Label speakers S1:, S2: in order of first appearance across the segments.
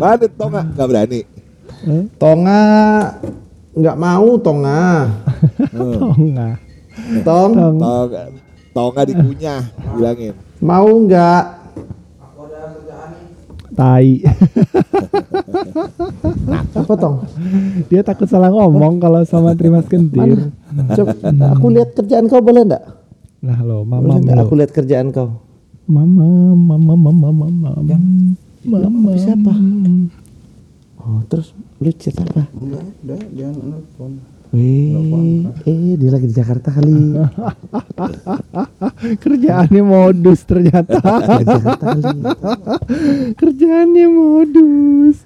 S1: Mana Tonga nggak berani.
S2: Tonga nggak mau Tonga.
S1: Hmm.
S3: Tonga.
S2: Tong
S3: Tong.
S1: Tonga, Tonga dikunyah, bilangin.
S2: mau nggak?
S3: Tai.
S2: Apa Tong?
S3: Dia takut salah ngomong kalau sama Trimas Kentir.
S2: Coba aku lihat kerjaan kau boleh nggak?
S3: Nah lo, mama
S2: aku lihat kerjaan kau?
S3: Mama, mama, mama, mama. Mama.
S2: Siapa? Oh terus lu chat apa?
S4: Enggak, udah dia nelfon.
S2: Wih, eh dia lagi di Jakarta kali.
S3: Kerjaannya modus ternyata.
S2: Jakarta kali.
S3: Kerjaannya modus.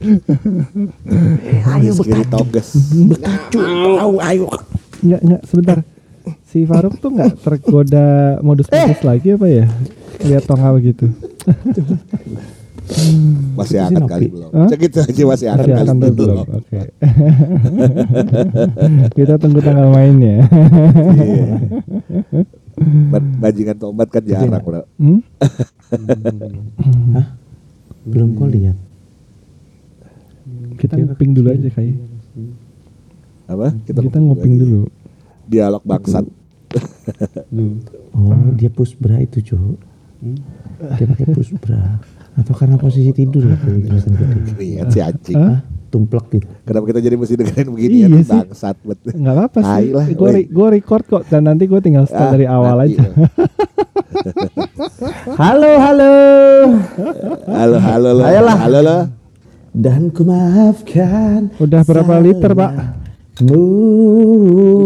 S2: ayo
S1: Sekiri toges.
S2: Bekacu, tahu ayo.
S3: Enggak, enggak, sebentar. Si Faruk tuh enggak tergoda modus-modus lagi apa ya? Lihat Tonga begitu.
S1: Masih
S2: Itu sih
S1: akan kali belum.
S3: Hah?
S1: Cek itu aja masih akan
S3: Masih
S1: kali belum.
S3: belum. Oke. Kita tunggu tanggal mainnya.
S1: Iya. Ba- Bajingan tobat kan jarang bro.
S3: Hmm?
S2: Belum kau lihat.
S3: Kita nguping dulu aja kayak.
S1: Apa?
S3: Kita, nguping
S1: lagi.
S3: dulu.
S1: Dialog bangsat.
S2: Oh, dia push bra itu, Cuk. Dia pakai push bra. Atau karena posisi tidur ya kelihatan gede.
S1: Lihat si anjing.
S2: Hah? Tumplek gitu.
S1: Kenapa kita jadi mesti dengerin begini
S3: Iya
S1: ya
S3: sih.
S1: bangsat betul.
S3: Enggak apa-apa sih.
S1: Lah,
S3: Gue gue record kok dan nanti gue tinggal start
S1: Ah,
S3: dari awal
S1: nanti.
S3: aja.
S2: Halo, halo.
S1: Halo halo lo.
S2: Ayolah.
S1: Halo lo.
S2: Dan ku maafkan.
S3: Udah berapa liter, Pak?
S2: Mu.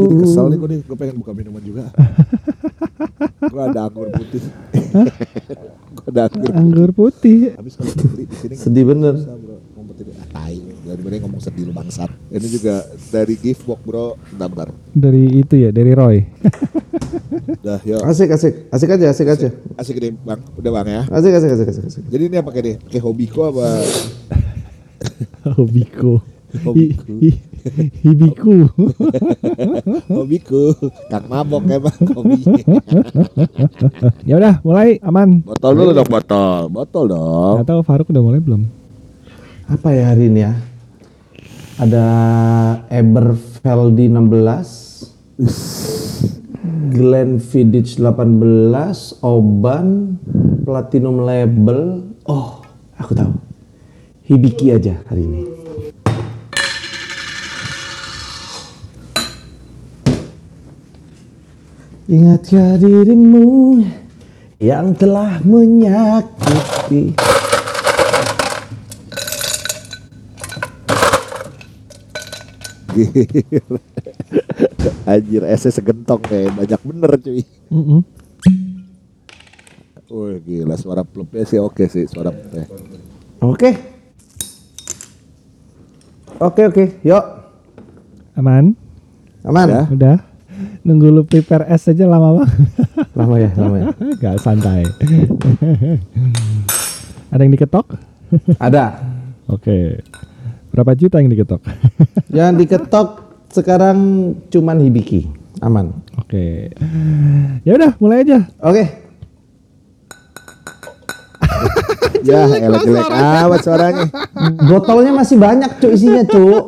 S1: Jadi kesel nih gue nih, gue pengen buka minuman juga. gue ada anggur putih. ada anggur.
S3: Anggur putih.
S1: Habis kalau beli di sini
S2: Sedih bener.
S1: ah tai. Dari mana ngomong sedih lu bangsat. Ini juga dari gift box bro. Bentar.
S3: Dari itu ya, dari Roy.
S1: Dah yuk.
S2: Asik, asik. Asik aja, asik aja.
S1: Asik deh bang. Udah bang ya.
S2: Asik, asik, asik, asik. asik.
S1: Jadi ini apa kayak deh? Kayak hobiko apa?
S3: Hobiku.
S1: Hobiku.
S3: Hi- hi- Hibiku.
S1: Hobiku. Kang mabok emang hobi.
S3: ya udah, mulai aman.
S1: botol dulu dong botol. Botol dong.
S3: Gak tahu Faruk udah mulai belum?
S2: Apa ya hari ini ya? Ada Eberfeldi 16, Glenfiddich 18, Oban, Platinum Label. Oh, aku tahu. Hibiki aja hari ini. Ingatkah dirimu yang telah menyakiti.
S1: Anjir esnya segentong kayak banyak bener cuy.
S3: Mm-mm.
S1: Wih gila suara plupnya sih oke sih suara teh.
S2: Oke. Oke oke, yuk.
S3: Aman?
S2: Aman.
S1: Ya.
S3: Udah? Nunggu lu prepare es aja lama banget.
S2: Lama ya, lama ya.
S3: Gak santai. Ada yang diketok?
S2: Ada.
S3: Oke. Berapa juta yang diketok?
S2: Yang diketok sekarang cuman Hibiki. Aman.
S3: Oke. Ya udah, mulai aja.
S2: Oke.
S1: Ya elek jelek amat suaranya.
S2: Botolnya masih banyak, Cuk, isinya, Cuk.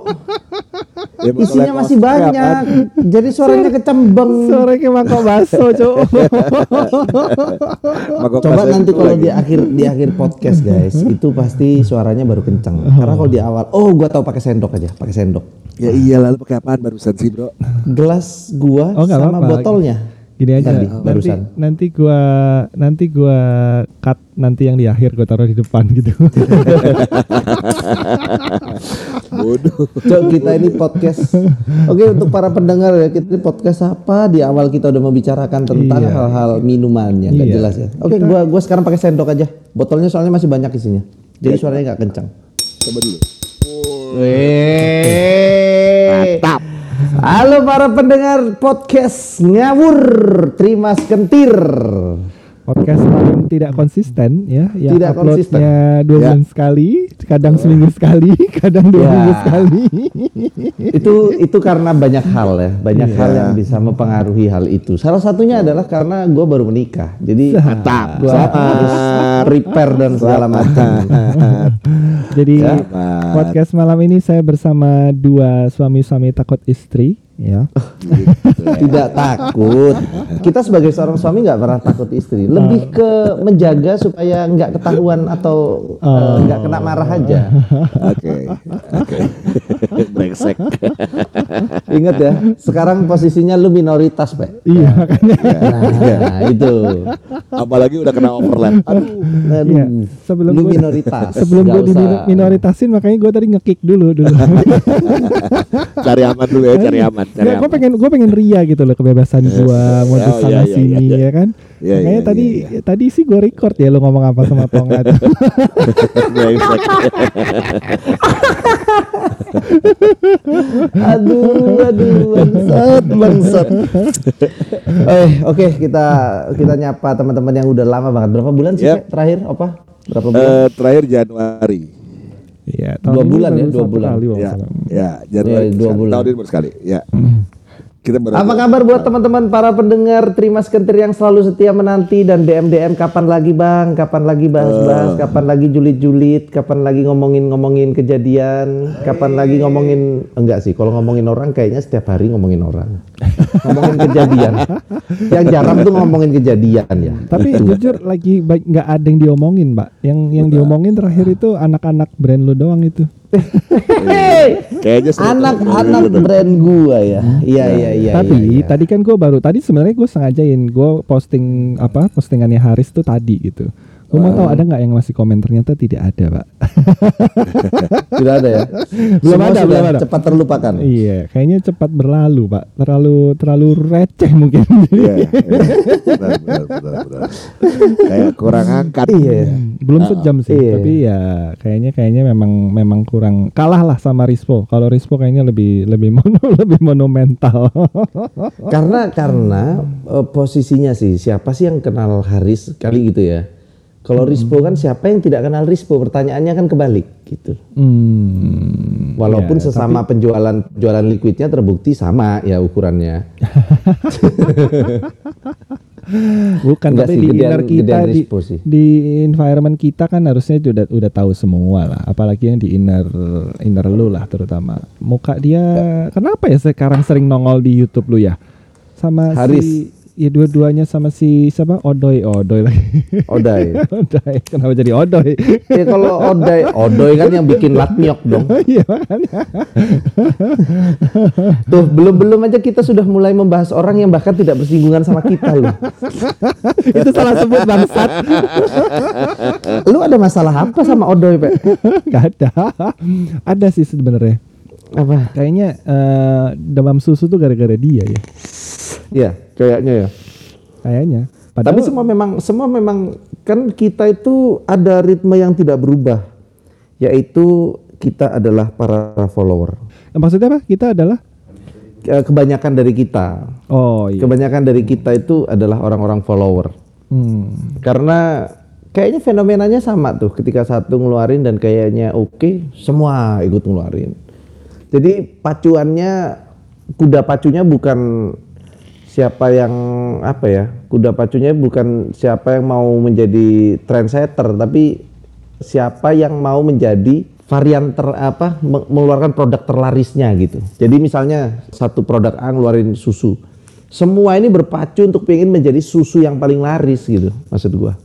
S1: Ya,
S2: Isinya masih banyak. Jadi suaranya kecembeng.
S3: Ke mangkok baso, Cuk.
S1: Mangkok
S2: Coba nanti kalau
S1: lagi.
S2: di akhir di akhir podcast, guys, itu pasti suaranya baru kenceng. Karena kalau di awal, oh, gua tahu pakai sendok aja, pakai sendok.
S1: Ya iya lalu pakai apaan barusan sih bro?
S2: Gelas gua
S3: Oh,
S2: sama
S3: apa-apa.
S2: botolnya.
S3: Gini aja.
S2: Tadi,
S3: nanti,
S2: barusan.
S3: nanti gua nanti gua cut nanti yang di akhir gua taruh di depan gitu.
S1: Bodoh.
S2: Cok kita ini podcast. Oke untuk para pendengar ya kita ini podcast apa di awal kita udah membicarakan tentang
S3: Iya.
S2: hal-hal minuman yang nggak
S3: Iya.
S2: jelas ya. Oke gua gua sekarang pakai sendok aja. Botolnya soalnya masih banyak isinya. Jadi suaranya nggak kencang.
S1: Coba dulu.
S2: Mantap. Halo para pendengar podcast ngawur terima kentir.
S3: Podcast paling tidak konsisten ya, yang
S2: Tidak konsisten.
S3: uploadnya dua
S1: Ya.
S3: bulan sekali, kadang seminggu sekali, kadang dua
S2: Ya.
S3: minggu sekali.
S2: itu itu karena banyak hal ya, banyak
S3: Iya.
S2: hal yang bisa mempengaruhi hal itu. Salah satunya adalah karena gue baru menikah, jadi
S3: Mantap.
S2: gue harus prepare dan segala macam.
S3: Jadi
S1: Selamat.
S3: podcast malam ini saya bersama dua suami-suami takut istri, ya.
S1: Gitu.
S2: Tidak takut. Kita sebagai seorang suami nggak pernah takut istri. Lebih ke menjaga supaya nggak ketahuan atau eh, nggak kena marah aja.
S1: Oke. Oke. Brengsek.
S2: Ingat ya, sekarang posisinya lu minoritas, Pak.
S3: Iya, makanya.
S2: Nah, itu.
S1: Apalagi udah kena overlap. Aduh.
S2: Aduh,
S3: Iya, sebelum
S2: lu
S3: gua-
S2: minoritas.
S3: Sebelum gue di
S2: usah.
S3: minoritasin, makanya gue tadi ngekick dulu dulu.
S1: Cari aman dulu ya, cari aman, cari
S3: Gue pengen gue pengen ria gitu loh kebebasan gue mau
S1: Oh,
S3: di sana
S1: iya, iya,
S3: sini
S1: iya,
S3: ya kan.
S1: Iya,
S3: Makanya
S1: iya,
S3: tadi
S1: iya,
S3: tadi sih gue record ya lo ngomong apa sama Tonga tuh.
S1: Brengsek.
S2: Aduh, aduh, bangsat, bangsat. Eh, oke kita kita nyapa teman-teman yang udah lama banget. Berapa bulan sih
S1: Yep.
S2: Terakhir? Apa? Berapa bulan?
S1: Eh, terakhir Januari.
S3: Iya,
S2: Dua bulan ya, dua bulan.
S3: kali,
S1: Ya, ya, Januari.
S2: Ya, dua bulan.
S1: Tahun ini baru sekali. Ya. Kita baru
S2: Apa kabar buat teman-teman para pendengar Terima Sekentir yang selalu setia menanti dan DM-DM kapan lagi bang, kapan lagi bahas-bahas, kapan lagi julid-julid, kapan lagi ngomongin-ngomongin kejadian, kapan lagi ngomongin enggak sih, kalau ngomongin orang kayaknya setiap hari ngomongin orang, ngomongin kejadian. yang jarang tuh ngomongin kejadian ya.
S3: Tapi jujur lagi baik nggak ada yang diomongin, Mbak. Yang yang diomongin terakhir itu anak-anak brand lu doang itu.
S1: Kayaknya
S2: Anak-anak brand gua ya, iya iya iya.
S3: Tapi
S2: iya, iya.
S3: tadi kan gue baru tadi sebenarnya gue sengajain gue posting apa postingannya Haris tuh tadi gitu. Gue mau tahu ada nggak yang masih komen ternyata tidak ada, Pak.
S2: tidak ada ya.
S3: Belum
S2: Semua
S3: ada, belum ada.
S2: Cepat terlupakan.
S3: iya, kayaknya cepat berlalu, Pak. Terlalu terlalu receh mungkin.
S1: Iya, iya. benar, benar, benar, benar. Kayak kurang angkat.
S2: Iya.
S3: Belum sejam sih,
S2: iya.
S3: tapi ya kayaknya kayaknya memang memang kurang kalah lah sama Rispo. Kalau Rispo kayaknya lebih lebih mono lebih monumental.
S2: karena karena eh, posisinya sih siapa sih yang kenal Haris kali gitu ya kalau Rispo kan siapa yang tidak kenal Rispo pertanyaannya kan kebalik gitu
S3: hmm.
S2: walaupun
S3: Ya,
S2: sesama penjualan penjualan liquidnya terbukti sama ya ukurannya
S3: Bukan,
S2: Enggak
S3: tapi
S2: sih,
S3: di
S2: gedean-
S3: inner kita di,
S2: sih.
S3: di environment kita kan harusnya udah udah tahu semua lah, apalagi yang di inner inner lu lah terutama. Muka dia kenapa ya sekarang sering nongol di YouTube lu ya? Sama
S2: Haris.
S3: si ya dua-duanya sama si siapa? Odoy, Odoy lagi.
S2: Odai
S3: Odoy, kenapa jadi Odoy?
S2: ya kalau Odai Odoi kan yang bikin latmiok dong
S3: Iya makanya.
S2: tuh belum belum aja kita sudah mulai membahas orang yang bahkan tidak bersinggungan sama kita loh
S3: Itu salah sebut bangsat.
S2: lu ada masalah apa sama Odoi Pak?
S3: Gak ada. Ada sih sebenarnya.
S2: apa
S3: Kayaknya eh, demam susu tuh gara-gara dia ya.
S2: Ya kayaknya ya
S3: Kayaknya.
S2: Tapi semua memang semua memang kan kita itu ada ritme yang tidak berubah, yaitu kita adalah para follower.
S3: maksudnya apa? Kita adalah
S2: Ke- Kebanyakan dari kita,
S3: Oh iya.
S2: kebanyakan dari kita itu adalah orang-orang follower.
S3: Hmm.
S2: Karena kayaknya fenomenanya sama tuh, ketika satu ngeluarin dan kayaknya oke, semua ikut ngeluarin. Jadi pacuannya kuda pacunya bukan siapa yang apa ya kuda pacunya bukan siapa yang mau menjadi trendsetter tapi siapa yang mau menjadi varian ter apa me- mengeluarkan produk terlarisnya gitu. Jadi misalnya satu produk A ngeluarin susu. Semua ini berpacu untuk pengen menjadi susu yang paling laris gitu maksud gua.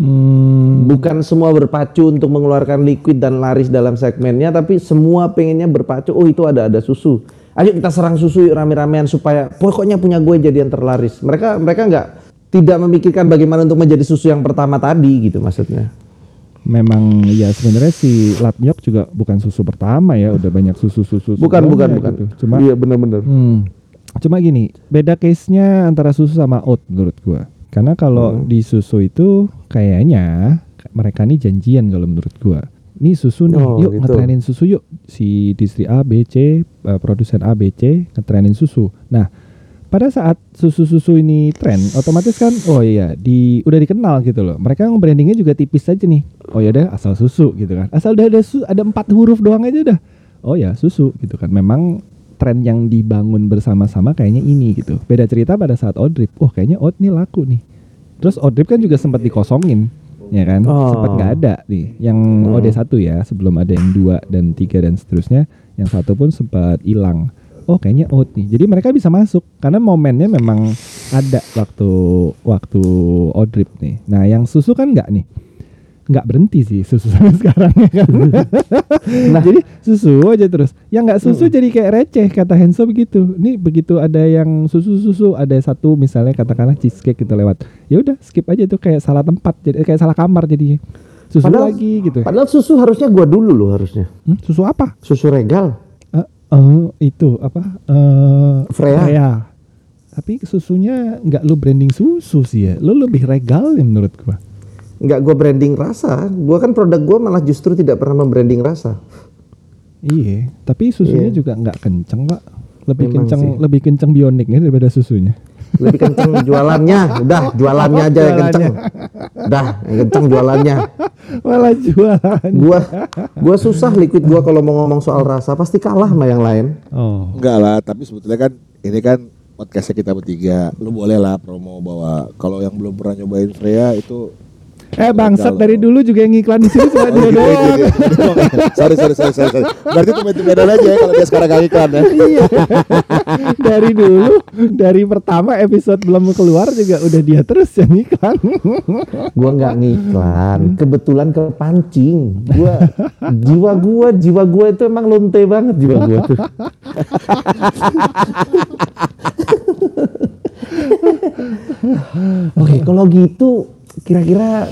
S3: Hmm.
S2: bukan semua berpacu untuk mengeluarkan liquid dan laris dalam segmennya tapi semua pengennya berpacu oh itu ada ada susu ayo kita serang susu rame-ramean supaya pokoknya punya gue jadi yang terlaris mereka mereka nggak tidak memikirkan bagaimana untuk menjadi susu yang pertama tadi gitu maksudnya
S3: Memang ya sebenarnya si Latnyok juga bukan susu pertama ya, udah banyak susu-susu.
S2: bukan bukan
S3: sebelumnya
S2: bukan
S3: gitu. Cuma
S2: iya benar-benar
S3: Hmm. Cuma gini, beda case-nya antara susu sama oat menurut gua. Karena kalau
S2: Hmm.
S3: di susu itu kayaknya mereka nih janjian kalau menurut gua. Nih susu nih,
S2: Oh,
S3: yuk
S2: gitu.
S3: ngetrenin susu yuk. Si distri A, B, C, eh, produsen A, B, C ngetrenin susu. Nah, pada saat susu-susu ini tren, otomatis kan, oh iya, di udah dikenal gitu loh. Mereka yang brandingnya juga tipis aja nih. Oh ya udah asal susu gitu kan. Asal udah ada su- ada empat huruf doang aja udah. Oh ya susu gitu kan. Memang tren yang dibangun bersama-sama kayaknya ini gitu. Beda cerita pada saat Odrip. Oh kayaknya Oat nih laku nih. Terus Odrip kan juga sempat dikosongin. Ya kan?
S2: Oh.
S3: Sempat nggak ada nih. Yang
S2: Hmm.
S3: OD1 ya, sebelum ada yang dua dan tiga dan seterusnya, yang satu pun sempat hilang. Oh, kayaknya out nih. Jadi mereka bisa masuk karena momennya memang ada waktu waktu Odrip nih. Nah, yang susu kan nggak nih. Nggak berhenti sih susu sampai sekarang ya kan. nah, jadi susu aja terus. Yang nggak susu jadi kayak receh kata Henso begitu. Ini begitu ada yang susu-susu, ada satu misalnya katakanlah cheesecake gitu lewat. Ya udah skip aja tuh kayak salah tempat, jadi kayak salah kamar jadinya. Susu
S2: Padahal-
S3: lagi gitu.
S2: Padahal susu harusnya gua dulu loh harusnya.
S3: Hmm, susu apa?
S2: Susu regal.
S3: Eh, eh, itu apa? Eh,
S2: Freya.
S3: Tapi susunya nggak lu branding susu sih ya. Lu lebih regal ya menurut gua.
S2: Nggak gua branding rasa. Gua kan produk gua malah justru tidak pernah membranding rasa.
S3: Iya, tapi susunya
S2: Iya.
S3: juga nggak kenceng pak. Lebih
S2: Memang
S3: kenceng,
S2: sih.
S3: lebih kenceng bioniknya daripada susunya.
S2: Lebih kenceng jualannya. Udah, jualannya aja yang kenceng. Udah, yang kenceng jualannya.
S3: Malah jualan.
S2: Gua gua susah liquid gua kalau mau ngomong soal rasa pasti kalah sama yang lain.
S3: Oh,
S1: Enggak lah, tapi sebetulnya kan ini kan podcastnya kita bertiga. Lu boleh lah promo bahwa kalau yang belum pernah nyobain Freya itu
S3: eh bangsat dari dulu juga yang ngiklan di sini cuma
S1: Oh,
S3: dia
S1: gitu,
S3: doang.
S1: gitu, gitu. sorry, sorry, sorry, sorry, sorry. Berarti tuh beda aja ya kalau dia sekarang gak iklan ya.
S3: Iya. dari dulu, dari pertama episode belum keluar juga udah dia terus yang iklan.
S2: Gua nggak ngiklan, kebetulan kepancing. Gua jiwa gua, jiwa gua itu emang lonte banget jiwa gua tuh. Oke, kalau gitu kira-kira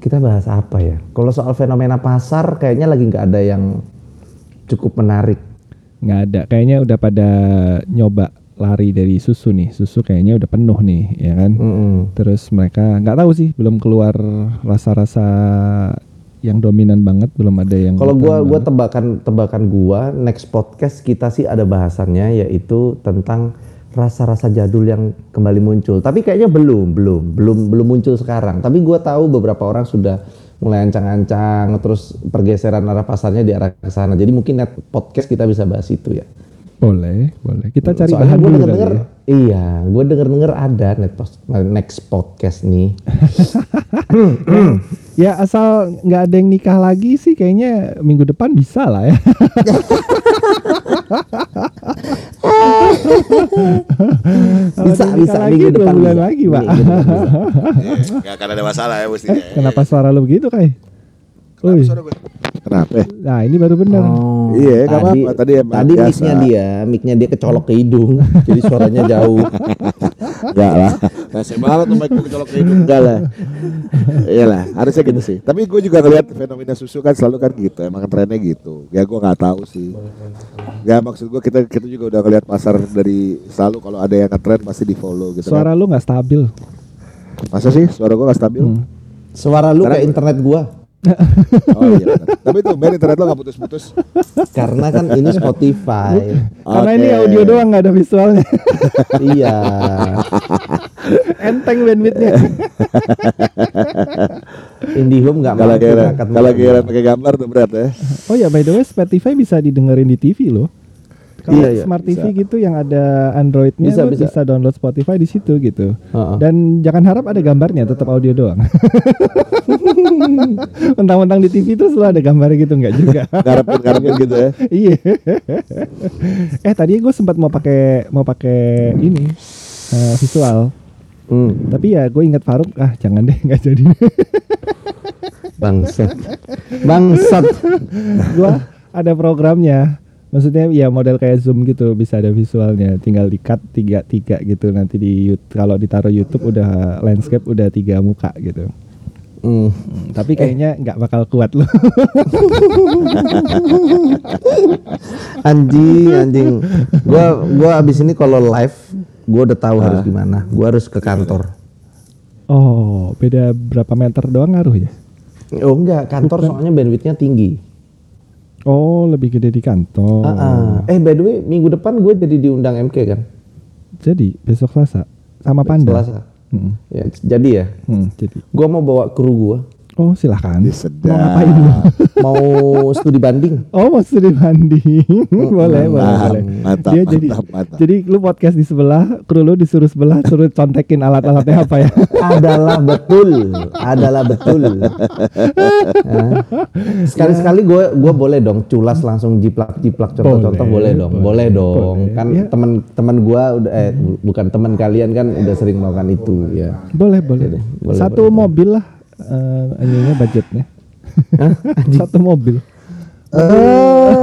S2: kita bahas apa ya? Kalau soal fenomena pasar kayaknya lagi nggak ada yang cukup menarik.
S3: nggak ada, kayaknya udah pada nyoba lari dari susu nih. Susu kayaknya udah penuh nih, ya kan?
S2: Mm-mm.
S3: Terus mereka nggak tahu sih, belum keluar rasa-rasa yang dominan banget, belum ada yang.
S2: Kalau gua
S3: dominan
S2: gua tebakan tebakan gua next podcast kita sih ada bahasannya yaitu tentang rasa-rasa jadul yang kembali muncul. Tapi kayaknya belum, belum, belum belum muncul sekarang. Tapi gua tahu beberapa orang sudah mulai ancang-ancang terus pergeseran arah pasarnya di arah ke sana. Jadi mungkin net podcast kita bisa bahas itu ya.
S3: Boleh, boleh. Kita cari
S2: Soalnya
S3: bahan
S2: gua
S3: dulu
S2: denger
S3: kali
S2: denger,
S3: ya.
S2: iya, gue denger denger ada pos- next podcast nih.
S3: Ya asal nggak ada yang nikah lagi sih, kayaknya minggu depan bisa lah ya.
S2: Bisa bisa minggu
S3: lagi, dua
S2: depan
S3: bulan
S2: bisa.
S3: lagi, Pak.
S2: Minggu.
S1: Gak akan ada masalah ya mestinya.
S3: Kenapa suara lu begitu, Kai? Woi.
S1: Kenapa?
S3: Nah, ini baru bener.
S2: Oh,
S1: Iya, nggak apa-apa. Tadi emang
S2: tadi
S1: biasa.
S2: mic-nya dia, mic-nya dia kecolok ke hidung, jadi suaranya jauh.
S1: Enggak lah. Rese banget tuh mic kecolok kayak gitu. Enggak lah. Iyalah, harusnya gitu sih. Tapi gue juga ngeliat fenomena susu kan selalu kan gitu. Emang trennya gitu. Ya gue nggak tahu sih. Ya maksud gue kita kita juga udah ngeliat pasar dari selalu kalau ada yang ngetren pasti di follow gitu
S3: Suara
S1: kan.
S3: lu nggak stabil.
S1: Masa sih suara gue gak stabil?
S3: Hmm.
S2: Suara lu
S1: Karena-
S2: kayak internet gua,
S1: Oh iya. Tapi tuh Ben internet lo gak putus-putus.
S2: karena kan ini Spotify.
S3: Karena ini audio doang nggak ada visualnya.
S2: iya.
S3: Enteng bandwidthnya.
S2: IndiHome nggak
S1: Kalau
S2: mampu
S1: kira kalau kira pakai gambar tuh berat ya.
S3: Oh ya, by the way, Spotify bisa didengerin di TV loh. Kalau
S2: Iya, iya,
S3: smart
S1: bisa.
S3: TV gitu yang ada Androidnya
S2: Bisa, bisa.
S3: bisa. download Spotify di situ gitu.
S2: Heeh.
S3: Dan jangan harap ada gambarnya, tetap audio doang. Mentang-mentang di TV terus lu ada gambarnya gitu nggak juga.
S1: Ngarepin ngarepin gitu ya.
S3: iya. eh tadi gue sempat mau pakai mau pakai ini eh, visual,
S2: Hmm,
S3: tapi ya gue ingat Faruk, ah jangan deh nggak jadi.
S2: bangsat. Bangsat.
S3: gue ada programnya. Maksudnya ya model kayak Zoom gitu bisa ada visualnya, tinggal di cut tiga tiga gitu nanti di kalau ditaruh YouTube udah landscape udah tiga muka gitu.
S2: Hmm.
S3: Hmm, tapi kayaknya nggak bakal kuat loh.
S2: Anjing, anjing. Gua gua abis ini kalau live, gua udah tahu harus gimana. Gua harus ke kantor.
S3: oh, beda berapa meter doang ngaruh ya?
S2: Oh enggak, kantor soalnya bandwidthnya tinggi.
S3: Oh, lebih gede di kantor.
S2: Ah, ah. Eh by the way, minggu depan gue jadi diundang MK kan?
S3: Jadi besok Selasa sama Panda.
S2: Selasa.
S3: Hmm,
S2: Ya, jadi ya.
S3: hmm, jadi.
S2: Gua mau bawa kru gua.
S3: Oh, silahkan.
S1: Sedap.
S3: Mau ngapain lu?
S2: mau studi banding.
S3: Oh mau studi banding boleh boleh
S1: Mantap,
S3: boleh.
S1: mantap,
S3: Dia jadi
S1: mantap, mantap.
S3: jadi lu podcast di sebelah, kru lu disuruh sebelah, suruh contekin alat-alatnya apa ya?
S2: adalah betul, adalah betul. Sekali-sekali gue gue boleh dong culas langsung jiplak-jiplak contoh-contoh boleh,
S3: Boleh,
S2: dong,
S3: boleh,
S2: boleh dong.
S3: boleh.
S2: Kan
S3: Ya.
S2: teman-teman gue udah eh bukan teman kalian kan udah sering melakukan itu ya.
S3: boleh boleh.
S2: Jadi, boleh,
S3: Satu
S2: boleh.
S3: mobil lah, eh ininya budgetnya. Satu mobil.
S2: Eh,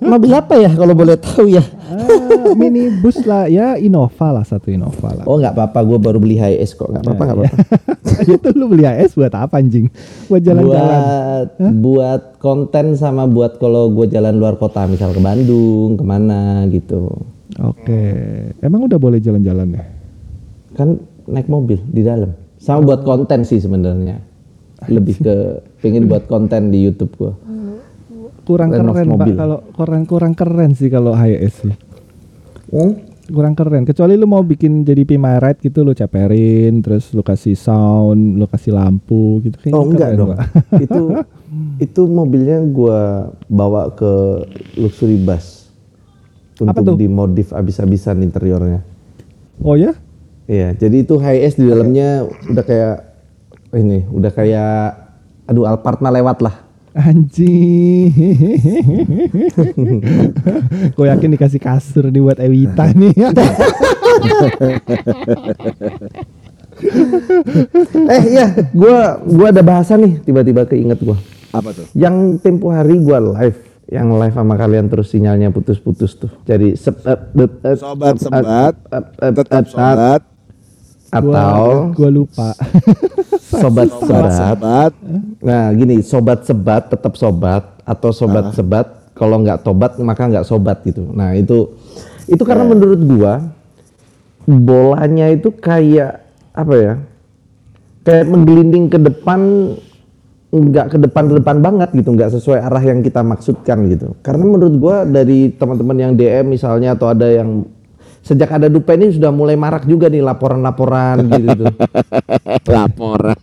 S2: mobil apa ya kalau boleh tahu ya?
S3: Ah, minibus lah ya Innova lah satu Innova lah.
S2: Oh nggak apa-apa, gue baru beli HS kok, nggak apa-apa, nggak apa-apa.
S3: itu lu beli AS buat apa anjing? Buat jalan-jalan.
S2: buat buat konten sama buat kalau gue jalan luar kota misal ke Bandung ke mana gitu
S3: Oke. Emang udah boleh jalan-jalan ya?
S2: kan naik mobil di dalam sama buat konten sih sebenarnya lebih ke pengen buat konten di YouTube gue
S3: Kurang
S2: Renov
S3: keren
S2: mobil.
S3: Pak kalau kurang kurang keren sih kalau HIS sih.
S2: Hmm?
S3: Kurang keren. Kecuali lu mau bikin jadi Pima Ride gitu lu ceperin terus lu kasih sound, lu kasih lampu gitu kayaknya
S2: oh enggak dong
S3: Pak.
S2: itu itu mobilnya gue bawa ke luxury bus untuk dimodif abis-abisan interiornya
S3: Oh ya?
S2: Iya, jadi itu HS di dalamnya udah kayak ini, udah kayak aduh Alphard mah lewat lah.
S3: Anjing. Gue yakin dikasih kasur nih buat Ewita nih.
S2: eh iya, gua gua ada bahasa nih tiba-tiba keinget gua.
S1: Apa tuh?
S2: Yang tempo hari gua live, yang live sama kalian terus sinyalnya putus-putus tuh. Jadi sep,
S1: Sobat
S2: ep,
S1: tetap sobat,
S2: atau
S3: gue lupa.
S2: sobat
S1: sobat
S2: sebat. Nah, gini, sobat sebat tetap sobat atau sobat sebat kalau nggak tobat maka nggak sobat gitu. Nah, itu itu karena menurut gua bolanya itu kayak apa ya? Kayak menggelinding ke depan nggak ke depan ke depan banget gitu, nggak sesuai arah yang kita maksudkan gitu. Karena menurut gua dari teman-teman yang DM misalnya atau ada yang sejak ada dupa ini sudah mulai marak juga nih laporan-laporan gitu.
S1: laporan.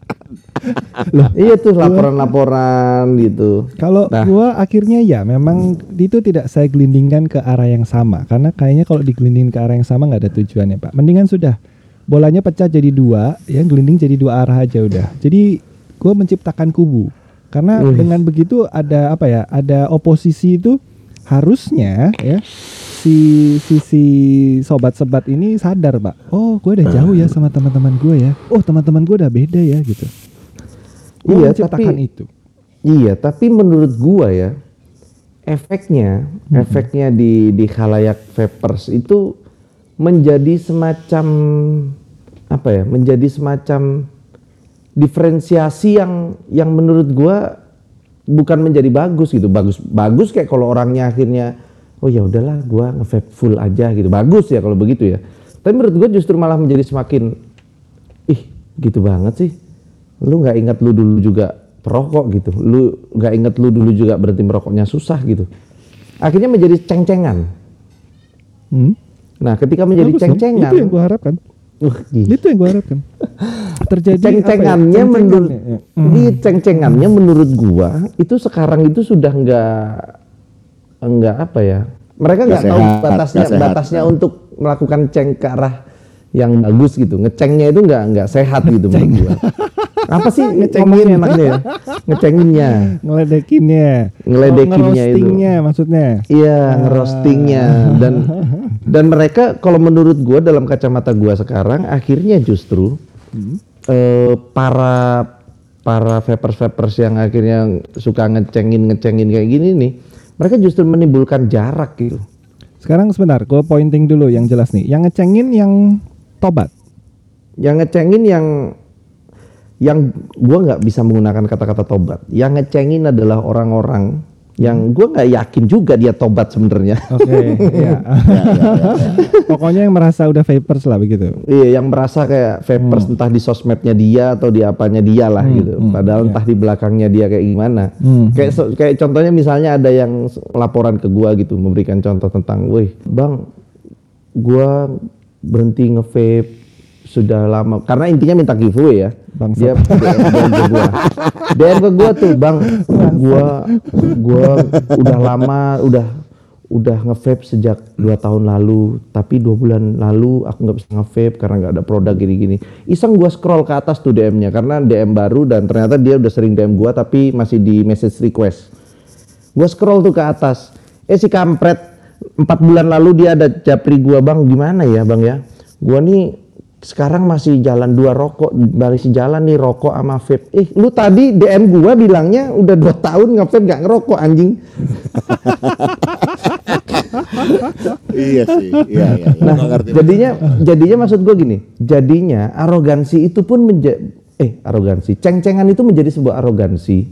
S2: iya tuh laporan-laporan gitu.
S3: Kalau
S2: Nah.
S3: gua akhirnya ya memang itu tidak saya gelindingkan ke arah yang sama karena kayaknya kalau digelindingin ke arah yang sama nggak ada tujuannya pak. Mendingan sudah bolanya pecah jadi dua, ya gelinding jadi dua arah aja udah. Jadi gua menciptakan kubu karena dengan begitu ada apa ya? Ada oposisi itu harusnya ya si si si sobat sebat ini sadar pak. Oh gue udah jauh ya sama teman-teman gue ya. Oh teman-teman gue udah beda ya gitu. Gua
S2: Iya, tapi-
S3: itu.
S2: Iya, tapi menurut gua ya efeknya, efeknya di di khalayak vapers itu menjadi semacam apa ya? Menjadi semacam diferensiasi yang yang menurut gua bukan menjadi bagus gitu. Bagus bagus kayak kalau orangnya akhirnya oh ya udahlah gua nge-vape full aja gitu. Bagus ya kalau begitu ya. Tapi menurut gua justru malah menjadi semakin ih gitu banget sih lu nggak ingat lu dulu juga perokok gitu lu nggak ingat lu dulu juga berhenti merokoknya susah gitu akhirnya menjadi ceng-cengan
S3: Hmm?
S2: nah ketika menjadi
S3: Bagus
S2: ceng-cengan
S3: Itu yang gua harapkan.
S2: uh, gila.
S3: Itu yang gua harapkan. Terjadi
S2: ceng-cengannya
S3: apa ya?
S2: menurut
S3: Ceng-cengannya, ya.
S2: di ceng-cengannya menurut gua itu sekarang itu sudah nggak nggak apa ya. Mereka nggak tahu batasnya
S1: sehat.
S2: batasnya untuk melakukan ceng ke arah yang bagus gitu. Ngecengnya itu nggak nggak sehat gitu menurut gua. Apa sih ngecengin? enaknya ya? Ngecenginnya.
S3: Ngeledekinnya,
S2: Ngeledekinnya itu.
S3: ngerostingnya maksudnya.
S2: Iya, ngerostingnya. Dan dan mereka kalau menurut gua dalam kacamata gua sekarang akhirnya justru eh, para para vapers vapers yang akhirnya suka ngecengin ngecengin kayak gini nih, mereka justru menimbulkan jarak gitu.
S3: Sekarang sebentar, gua pointing dulu yang jelas nih. Yang ngecengin yang tobat.
S2: Yang ngecengin yang yang gua nggak bisa menggunakan kata-kata tobat. Yang ngecengin adalah orang-orang yang gua nggak yakin juga dia tobat sebenarnya.
S3: Oke, ya. Pokoknya yang merasa udah vapers lah begitu.
S2: Iya, yang merasa kayak vapers entah di sosmednya dia atau di apanya dia lah gitu. Padahal entah di belakangnya dia kayak gimana.
S3: Hmm.
S2: Kayak so- kayak contohnya misalnya ada yang laporan ke gua gitu memberikan contoh tentang, "Wih, Bang, gua berhenti nge-vape sudah lama karena intinya minta giveaway ya.
S3: Bangsat.
S2: Dia DM, DM ke gua. DM ke gua tuh, "Bang, gua gua udah lama udah udah nge-vape sejak dua tahun lalu, tapi dua bulan lalu aku nggak bisa nge-vape karena nggak ada produk gini-gini. Iseng gua scroll ke atas tuh DM-nya karena DM baru dan ternyata dia udah sering DM gua tapi masih di message request. Gua scroll tuh ke atas. Eh si kampret empat bulan lalu dia ada japri gua bang gimana ya bang ya? Gua nih sekarang masih jalan dua rokok, masih jalan nih rokok sama vape. Eh lu tadi DM gua bilangnya udah dua tahun nge-vape nggak ngerokok anjing.
S1: iya sih. Iya iya. iya.
S2: Nah,
S1: Gua ngerti.
S2: jadinya jadinya maksud gue gini, jadinya arogansi itu pun menjadi eh arogansi, ceng-cengan itu menjadi sebuah arogansi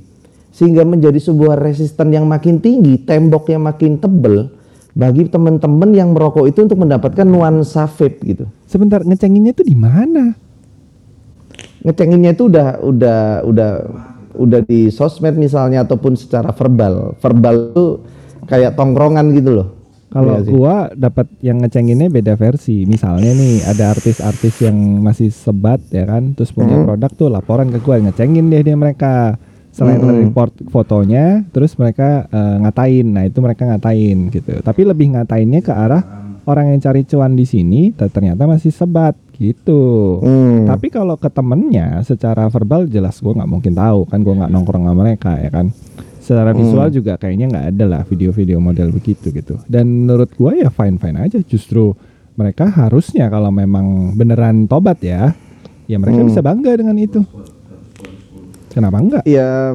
S2: sehingga menjadi sebuah resisten yang makin tinggi, tembok yang makin tebel bagi teman-teman yang merokok itu untuk mendapatkan nuansa vape gitu.
S3: Sebentar ngecenginnya tuh di mana?
S2: Ngecenginnya itu udah udah udah udah di sosmed misalnya ataupun secara verbal. Verbal itu kayak tongkrongan gitu loh.
S3: Kalau
S2: sih.
S3: gua dapat yang ngecenginnya beda versi. Misalnya nih ada artis-artis yang masih sebat ya kan, terus punya
S2: Hmm.
S3: produk tuh laporan ke gua ngecengin deh dia mereka. Selain
S2: Hmm.
S3: report fotonya, terus mereka eh, ngatain. Nah, itu mereka ngatain gitu. Tapi lebih ngatainnya ke arah orang yang cari cuan di sini ter- ternyata masih sebat gitu.
S2: Hmm.
S3: Tapi kalau ke temennya secara verbal jelas gua nggak mungkin tahu kan gua nggak nongkrong sama mereka ya kan. Secara visual juga kayaknya nggak ada lah video-video model begitu gitu. Dan menurut gua ya fine fine aja. Justru mereka harusnya kalau memang beneran tobat ya, ya mereka bisa bangga dengan itu. Kenapa enggak?
S2: ya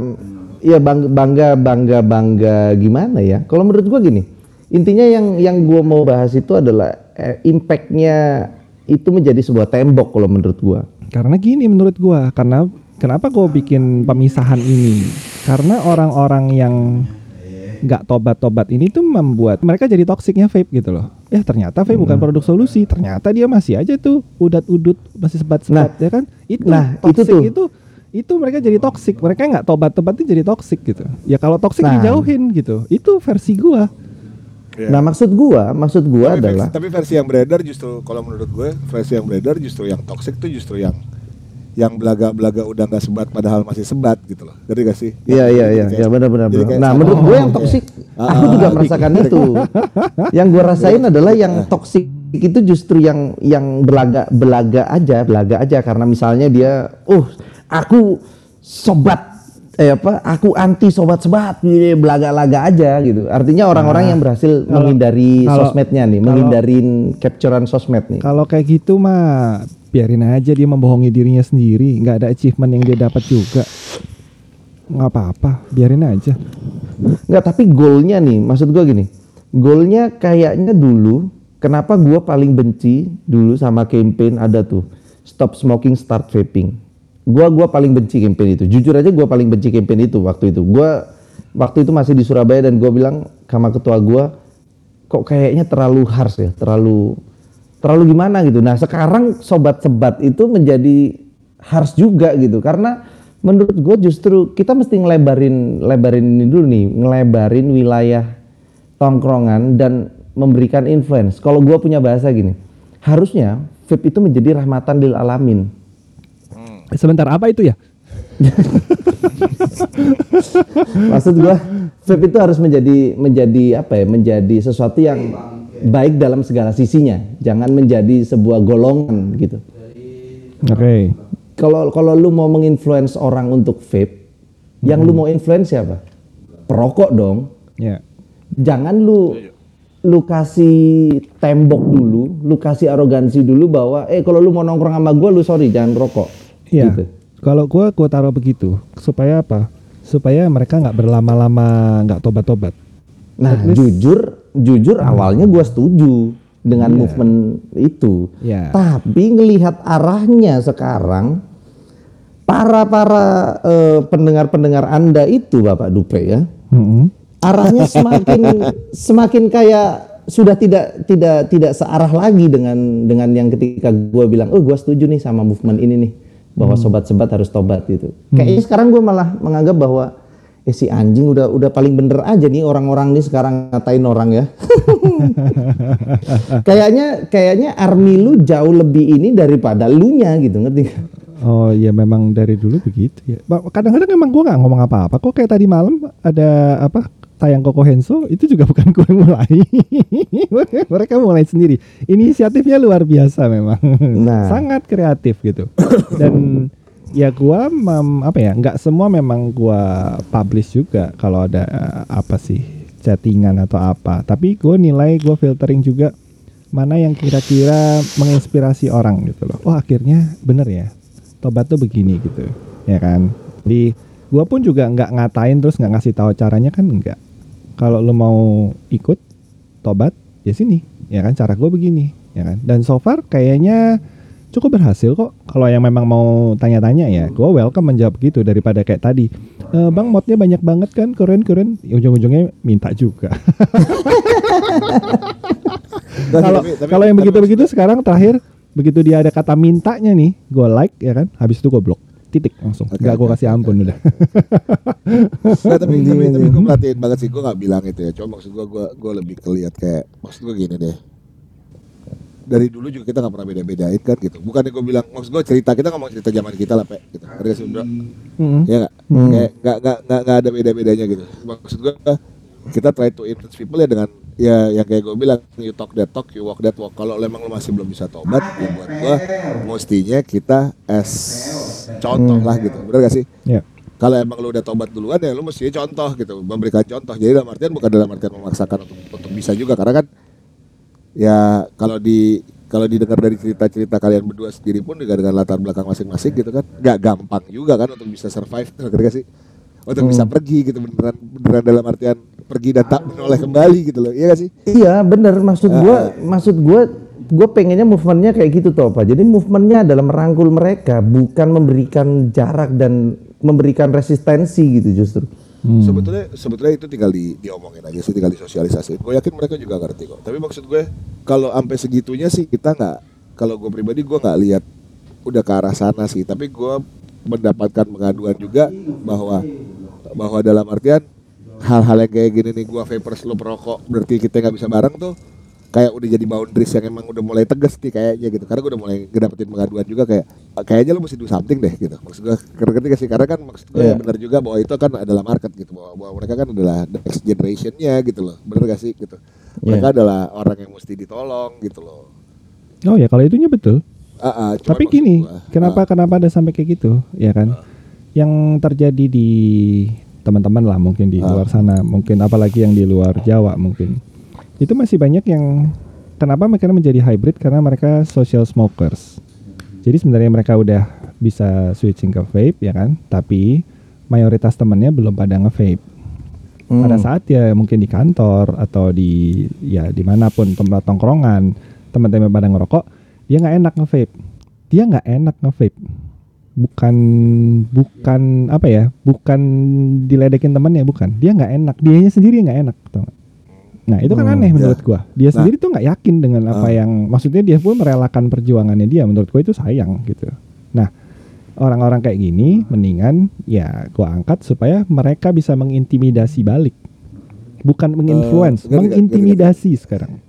S2: ya bangga bangga bangga bangga gimana ya kalau menurut gua gini intinya yang yang gua mau bahas itu adalah eh, impactnya itu menjadi sebuah tembok kalau menurut gua
S3: Karena gini menurut gua, karena kenapa gua bikin pemisahan ini? Karena orang-orang yang nggak tobat-tobat ini tuh membuat mereka jadi toksiknya vape gitu loh. Ya ternyata vape bukan produk solusi, ternyata dia masih aja tuh udat-udut masih sebat-sebat ya kan? Itu
S2: nah, itu tuh.
S3: itu itu mereka jadi toksik, mereka nggak tobat-tobat itu jadi toksik gitu. Ya kalau toksik
S2: Nah.
S3: dijauhin gitu. Itu versi gua.
S1: Iya.
S2: nah maksud gua maksud gua
S1: tapi
S2: adalah
S1: versi, tapi versi yang beredar justru kalau menurut gue versi yang beredar justru yang toxic tuh justru yang yang belaga-belaga udah nggak sebat padahal masih sebat gitu loh. Jadi gak sih?
S2: Iya iya iya ya benar benar.
S1: jadi
S2: benar.
S1: kayak
S2: Nah
S1: sama-
S2: menurut gue yang toksik,
S1: Ah,
S2: aku
S1: ah,
S2: juga
S1: ah,
S2: merasakan
S1: gitu.
S2: itu. yang gue rasain adalah yang toksik itu justru yang yang belaga belaga aja belaga aja karena misalnya dia, oh aku sobat eh apa aku anti sobat sebat ini belaga-laga aja gitu artinya orang-orang yang berhasil menghindari
S3: kalau-
S2: sosmednya nih
S3: kalau-
S2: menghindarin capturean sosmed nih
S3: Kalau kayak gitu mah biarin aja dia membohongi dirinya sendiri, nggak ada achievement yang dia dapat juga. nggak apa-apa, biarin aja.
S2: Nggak, tapi goalnya nih, maksud gua gini, goalnya kayaknya dulu, kenapa gua paling benci dulu sama campaign ada tuh, stop smoking, start vaping. Gua gua paling benci campaign itu. Jujur aja gua paling benci campaign itu waktu itu. Gua waktu itu masih di Surabaya dan gua bilang sama ketua gua, kok kayaknya terlalu harsh ya, terlalu terlalu gimana gitu. Nah sekarang sobat sebat itu menjadi harsh juga gitu karena menurut gue justru kita mesti ngelebarin lebarin ini dulu nih, ngelebarin wilayah tongkrongan dan memberikan influence. Kalau gue punya bahasa gini, harusnya vape itu menjadi rahmatan lil alamin.
S3: Sebentar apa itu ya?
S2: Maksud gua vape itu harus menjadi menjadi apa ya? Menjadi sesuatu yang baik dalam segala sisinya. Jangan menjadi sebuah golongan gitu.
S3: Oke.
S2: Kalau kalau lu mau menginfluence orang untuk vape, yang lu mau influence siapa? Perokok dong.
S3: Ya.
S2: Jangan lu lu kasih tembok dulu, lu kasih arogansi dulu bahwa eh kalau lu mau nongkrong sama gua lu sorry jangan rokok.
S3: Iya.
S2: Gitu.
S3: Kalau gua gua taruh begitu supaya apa? Supaya mereka nggak berlama-lama nggak tobat-tobat.
S2: Nah, jujur jujur awalnya gua setuju dengan
S3: Iya.
S2: movement itu.
S3: Iya.
S2: Tapi ngelihat arahnya sekarang para para eh, pendengar-pendengar Anda itu Bapak Dupre ya.
S3: Mm-mm.
S2: Arahnya semakin semakin kayak sudah tidak tidak tidak searah lagi dengan dengan yang ketika gua bilang, "Oh, gua setuju nih sama movement ini nih bahwa sobat-sobat harus tobat gitu." Kayaknya sekarang gua malah menganggap bahwa eh si anjing udah udah paling bener aja nih orang-orang nih sekarang ngatain orang ya. kayaknya kayaknya army lu jauh lebih ini daripada lu nya gitu ngerti?
S3: Oh iya memang dari dulu begitu ya. Kadang-kadang emang gua nggak ngomong apa-apa. Kok kayak tadi malam ada apa tayang Koko Henso itu juga bukan gue yang mulai. Mereka mulai sendiri. Inisiatifnya luar biasa memang.
S2: Nah.
S3: Sangat kreatif gitu. Dan ya gua mem- apa ya nggak semua memang gua publish juga kalau ada eh, apa sih chattingan atau apa. Tapi gue nilai gue filtering juga mana yang kira-kira menginspirasi orang gitu loh. Oh akhirnya bener ya tobat tuh begini gitu ya kan di gua pun juga nggak ngatain terus nggak ngasih tahu caranya kan enggak kalau lo mau ikut tobat ya sini. Ya kan cara gua begini ya kan. Dan so far kayaknya cukup berhasil kok. Kalau yang memang mau tanya-tanya ya gua welcome menjawab gitu daripada kayak tadi. "Eh, bang modnya banyak banget kan keren keren ujung-ujungnya minta juga. Kalau kalau yang
S1: tapi
S3: begitu-begitu sekarang terakhir begitu dia ada kata mintanya nih gue like ya kan. Habis itu gue blok titik langsung.
S1: Oke,
S3: nggak gue kasih ampun udah.
S1: Nggak, tapi tapi, tapi gue banget sih gue nggak bilang itu ya. Cuma maksud gue gue gue lebih keliat kayak maksud gue gini deh. Dari dulu juga kita nggak pernah beda-bedain kan gitu. Bukannya gue bilang maksud gue cerita kita ngomong cerita zaman kita lah pe gitu. Sih bro
S3: Mm-mm.
S1: ya nggak?
S2: Hmm.
S1: kayak nggak nggak nggak nggak ada beda-bedanya gitu. Maksud gue kita try to influence people ya dengan ya yang kayak gue bilang you talk that talk you walk that walk. Kalau emang lo masih belum bisa tobat ya buat gue mestinya kita as contoh lah gitu. Bener gak sih?
S3: Ya.
S1: Kalau emang lu udah tobat duluan ya lu mesti contoh gitu memberikan contoh. Jadi dalam artian bukan dalam artian memaksakan untuk untuk bisa juga. Karena kan ya kalau di kalau didengar dari cerita-cerita kalian berdua sendiri pun juga dengan latar belakang masing-masing gitu kan nggak gampang juga kan untuk bisa survive. Ngerti gak sih? Untuk bisa pergi gitu beneran beneran dalam artian pergi dan tak menoleh kembali gitu loh iya gak sih
S2: Iya bener maksud gua maksud gua gue pengennya movementnya kayak gitu toh pak. Jadi movementnya adalah merangkul mereka bukan memberikan jarak dan memberikan resistensi gitu justru.
S1: Sebetulnya sebetulnya itu tinggal di diomongin aja sih, tinggal disosialisasi. Gue yakin mereka juga ngerti kok. Tapi maksud gue kalau sampai segitunya sih kita nggak. Kalau gue pribadi gue nggak lihat udah ke arah sana sih. Tapi gue mendapatkan pengaduan juga bahwa bahwa dalam artian hal-hal yang kayak gini nih gue vapers lo perokok berarti kita nggak bisa bareng tuh. Kayak udah jadi boundaries yang emang udah mulai tegas nih kayaknya gitu. Karena gue udah mulai ngedapetin pengaduan juga kayak kayaknya lo mesti do something deh gitu. Maksud gue ngerti sih? Karena kan maksud gue
S2: Iya.
S1: benar juga bahwa itu kan adalah market gitu. Bahwa, bahwa mereka kan adalah the next generationnya gitu loh. Bener gak sih? Gitu. Mereka adalah orang yang mesti ditolong gitu loh.
S3: Oh ya kalau itunya betul.
S1: Ah, cuman
S3: tapi gini
S1: gua,
S3: kenapa
S1: ah,
S3: kenapa ada sampai kayak gitu? Ya kan? Yang terjadi di teman-teman lah mungkin di
S1: Ah.
S3: luar sana mungkin apalagi yang di luar Jawa mungkin. Itu masih banyak yang kenapa mereka menjadi hybrid? Karena mereka social smokers. Jadi sebenarnya mereka udah bisa switching ke vape ya kan? Tapi mayoritas temannya belum pada nge-vape. Pada
S2: Hmm.
S3: saat ya mungkin di kantor atau di ya di mana pun tempat tongkrongan teman-teman pada ngerokok dia nggak enak nge-vape. Dia nggak enak nge-vape bukan bukan apa ya bukan diledekin temannya bukan. Dia nggak enak dianya sendiri nggak enak tau nah itu kan
S2: Hmm,
S3: aneh
S1: ya.
S3: menurut gua. Dia
S1: Nah.
S3: sendiri tuh nggak yakin dengan apa
S1: Ah.
S3: yang maksudnya dia pun merelakan perjuangannya dia menurut gua itu sayang gitu. Nah orang-orang kayak gini mendingan ya gua angkat supaya mereka bisa mengintimidasi balik. Bukan menginfluence
S1: ngerti, ngerti,
S3: mengintimidasi sekarang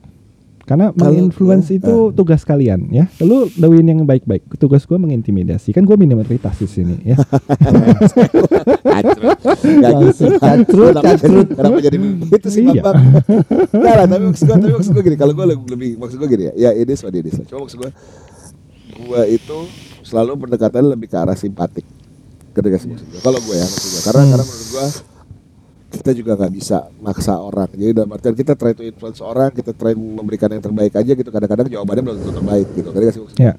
S3: karena menginfluence itu tugas kalian ya lu dawin yang baik-baik tugas gua mengintimidasi kan gua minoritas di sini ya
S1: gitu.
S2: Kacrut,
S1: Kenapa jadi-
S2: kacrut.
S1: Kenapa jadi begitu sih
S3: Iya.
S1: Bambang? Nggak lah, tapi maksud gue, tapi maksud gue gini, kalau gue lebih, lebih maksud gue gini ya, ya ini what it is lah. Cuma maksud gue, gue itu selalu pendekatannya lebih ke arah simpatik. Ketika sih maksud gue. Kalau gue ya maksud gue, karena karena menurut gue kita juga nggak bisa maksa orang. Jadi dalam artian kita try to influence orang, kita try memberikan yang terbaik aja gitu. Kadang-kadang jawabannya belum tentu terbaik gitu. Ketika sih maksud gue.
S3: ya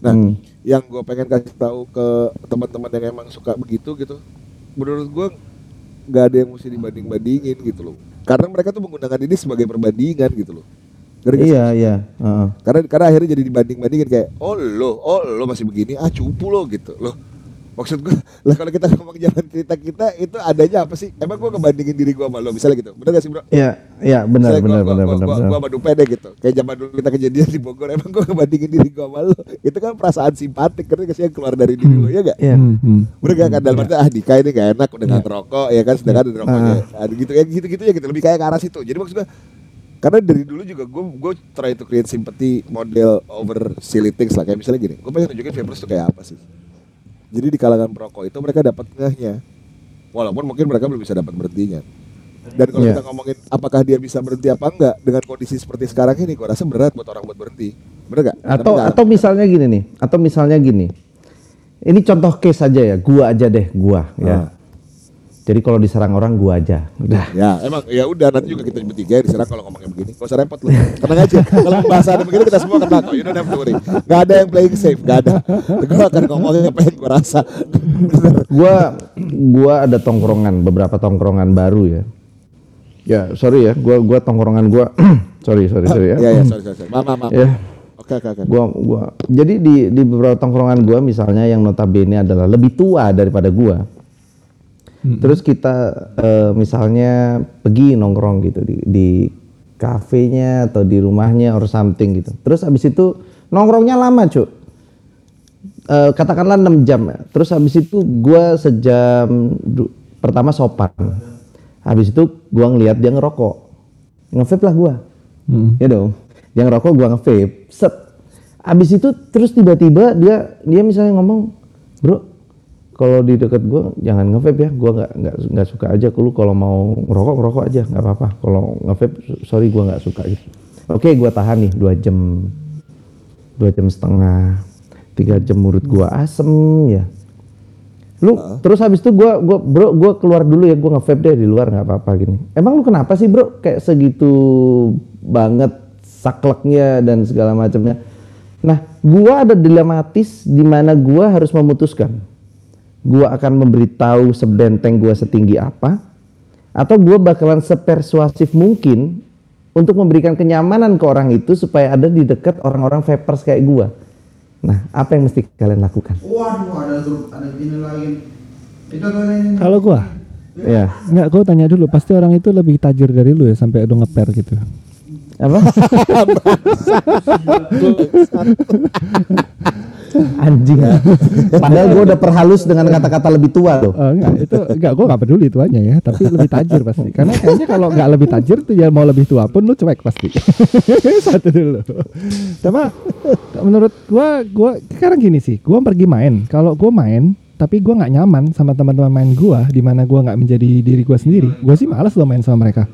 S1: Nah,
S2: Hmm.
S1: yang gue pengen kasih tahu ke teman-teman yang emang suka begitu gitu, menurut gue nggak ada yang mesti dibanding-bandingin gitu loh. Karena mereka tuh menggunakan ini sebagai perbandingan gitu loh. Ngerti?
S2: Iya iya. Heeh.
S1: Karena karena akhirnya jadi dibanding-bandingin kayak, oh lo, oh lo masih begini, ah cupu lo gitu loh. Maksud gue, lah kalau kita ngomong zaman cerita kita itu adanya apa sih? Emang gue ngebandingin diri gue sama lo, misalnya gitu. Bener gak sih bro?
S2: Iya, iya benar benar
S1: gua,
S2: benar
S1: gua,
S2: benar.
S1: gua,
S2: benar.
S1: gua sama Dupe deh gitu. Kayak zaman dulu kita kejadian di Bogor, emang gue ngebandingin diri gue sama lo. Itu kan perasaan simpatik, karena kasih yang keluar dari diri lo, ya gak?
S2: Iya.
S3: Hmm, hmm.
S1: Bener gak kan? Dalam arti, ah Dika ini gak enak udah gak ngerokok, ya kan? Sedangkan ada rokoknya. Ah, gitu, ya gitu-gitu ya gitu. Lebih kayak ke arah situ. Jadi maksudnya, karena dari dulu juga gue gue try to create sympathy model over silly things lah kayak misalnya gini gue pengen tunjukin vapers tuh kayak apa sih jadi di kalangan perokok itu mereka dapat ngehnya walaupun mungkin mereka belum bisa dapat berhentinya dan kalau
S2: Iya.
S1: kita ngomongin apakah dia bisa berhenti apa enggak dengan kondisi seperti sekarang ini gue rasa berat buat orang buat berhenti bener gak?
S2: Atau
S1: Tapi nggak-
S2: atau misalnya gini nih, atau misalnya gini. Ini contoh case aja ya, gua aja deh, gua ya. Jadi kalau diserang orang gua aja. Udah.
S1: Ya emang ya udah nanti juga kita bertiga ya diserang kalau ngomongnya begini. Gak usah repot lu. Tenang aja. kalau bahasa ada begini kita semua kena kok. You don't have to worry. Gak ada yang playing safe. Gak ada. Gue akan ngomongnya apa yang gue rasa. Bener.
S2: gua gua ada tongkrongan beberapa tongkrongan baru ya ya sorry ya gua gua tongkrongan gua sorry sorry sorry ya
S1: Ya ya sorry sorry. sorry. Maaf maaf. maaf.
S2: ya
S1: Oke oke oke.
S2: gua gua jadi di di beberapa tongkrongan gua misalnya yang notabene adalah lebih tua daripada gua terus kita eh, misalnya pergi nongkrong gitu di di kafenya atau di rumahnya or something gitu terus habis itu nongkrongnya lama cuy Eh, katakanlah 6 jam ya. Terus habis itu gua sejam pertama sopan. Habis itu gua ngelihat dia ngerokok. Ngevape lah gua. Ya dong. Dia ngerokok gua ngevape. Set. Habis itu terus tiba-tiba dia dia misalnya ngomong, "Bro, kalau di dekat gua jangan ngevape ya. Gua nggak nggak nggak suka aja. Lu kalau mau ngerokok ngerokok aja, nggak apa-apa. Kalau ngevape sorry gua nggak suka gitu." Oke, gua tahan nih dua jam dua jam setengah tiga jam mulut gua asem ya lu terus habis itu gua gua bro gua keluar dulu ya gua nge-vape deh di luar nggak apa-apa gini emang lu kenapa sih bro kayak segitu banget sakleknya dan segala macamnya nah gua ada dilematis di mana gua harus memutuskan gua akan memberitahu sebenteng gua setinggi apa atau gua bakalan sepersuasif mungkin untuk memberikan kenyamanan ke orang itu supaya ada di dekat orang-orang vapers kayak gua. Nah, apa yang mesti kalian lakukan?
S4: Waduh, ada grup, ada ini lagi. Itu.
S3: Kalau gua
S2: Ya,
S3: Enggak, gua tanya dulu, pasti orang itu lebih tajir dari lu ya sampai udah ngeper gitu.
S2: apa? Anjing. Padahal gua udah perhalus dengan kata-kata lebih tua loh.
S3: Oh, enggak, itu enggak gua enggak peduli tuanya ya, tapi lebih tajir pasti. Karena kayaknya kalau enggak lebih tajir tuh ya mau lebih tua pun lu cuek pasti. Satu dulu. Sama menurut gua gua sekarang gini sih, gua pergi main. Kalau gua main tapi gua nggak nyaman sama teman-teman main gua di mana gua nggak menjadi diri gua sendiri. Gua sih malas lo main sama mereka.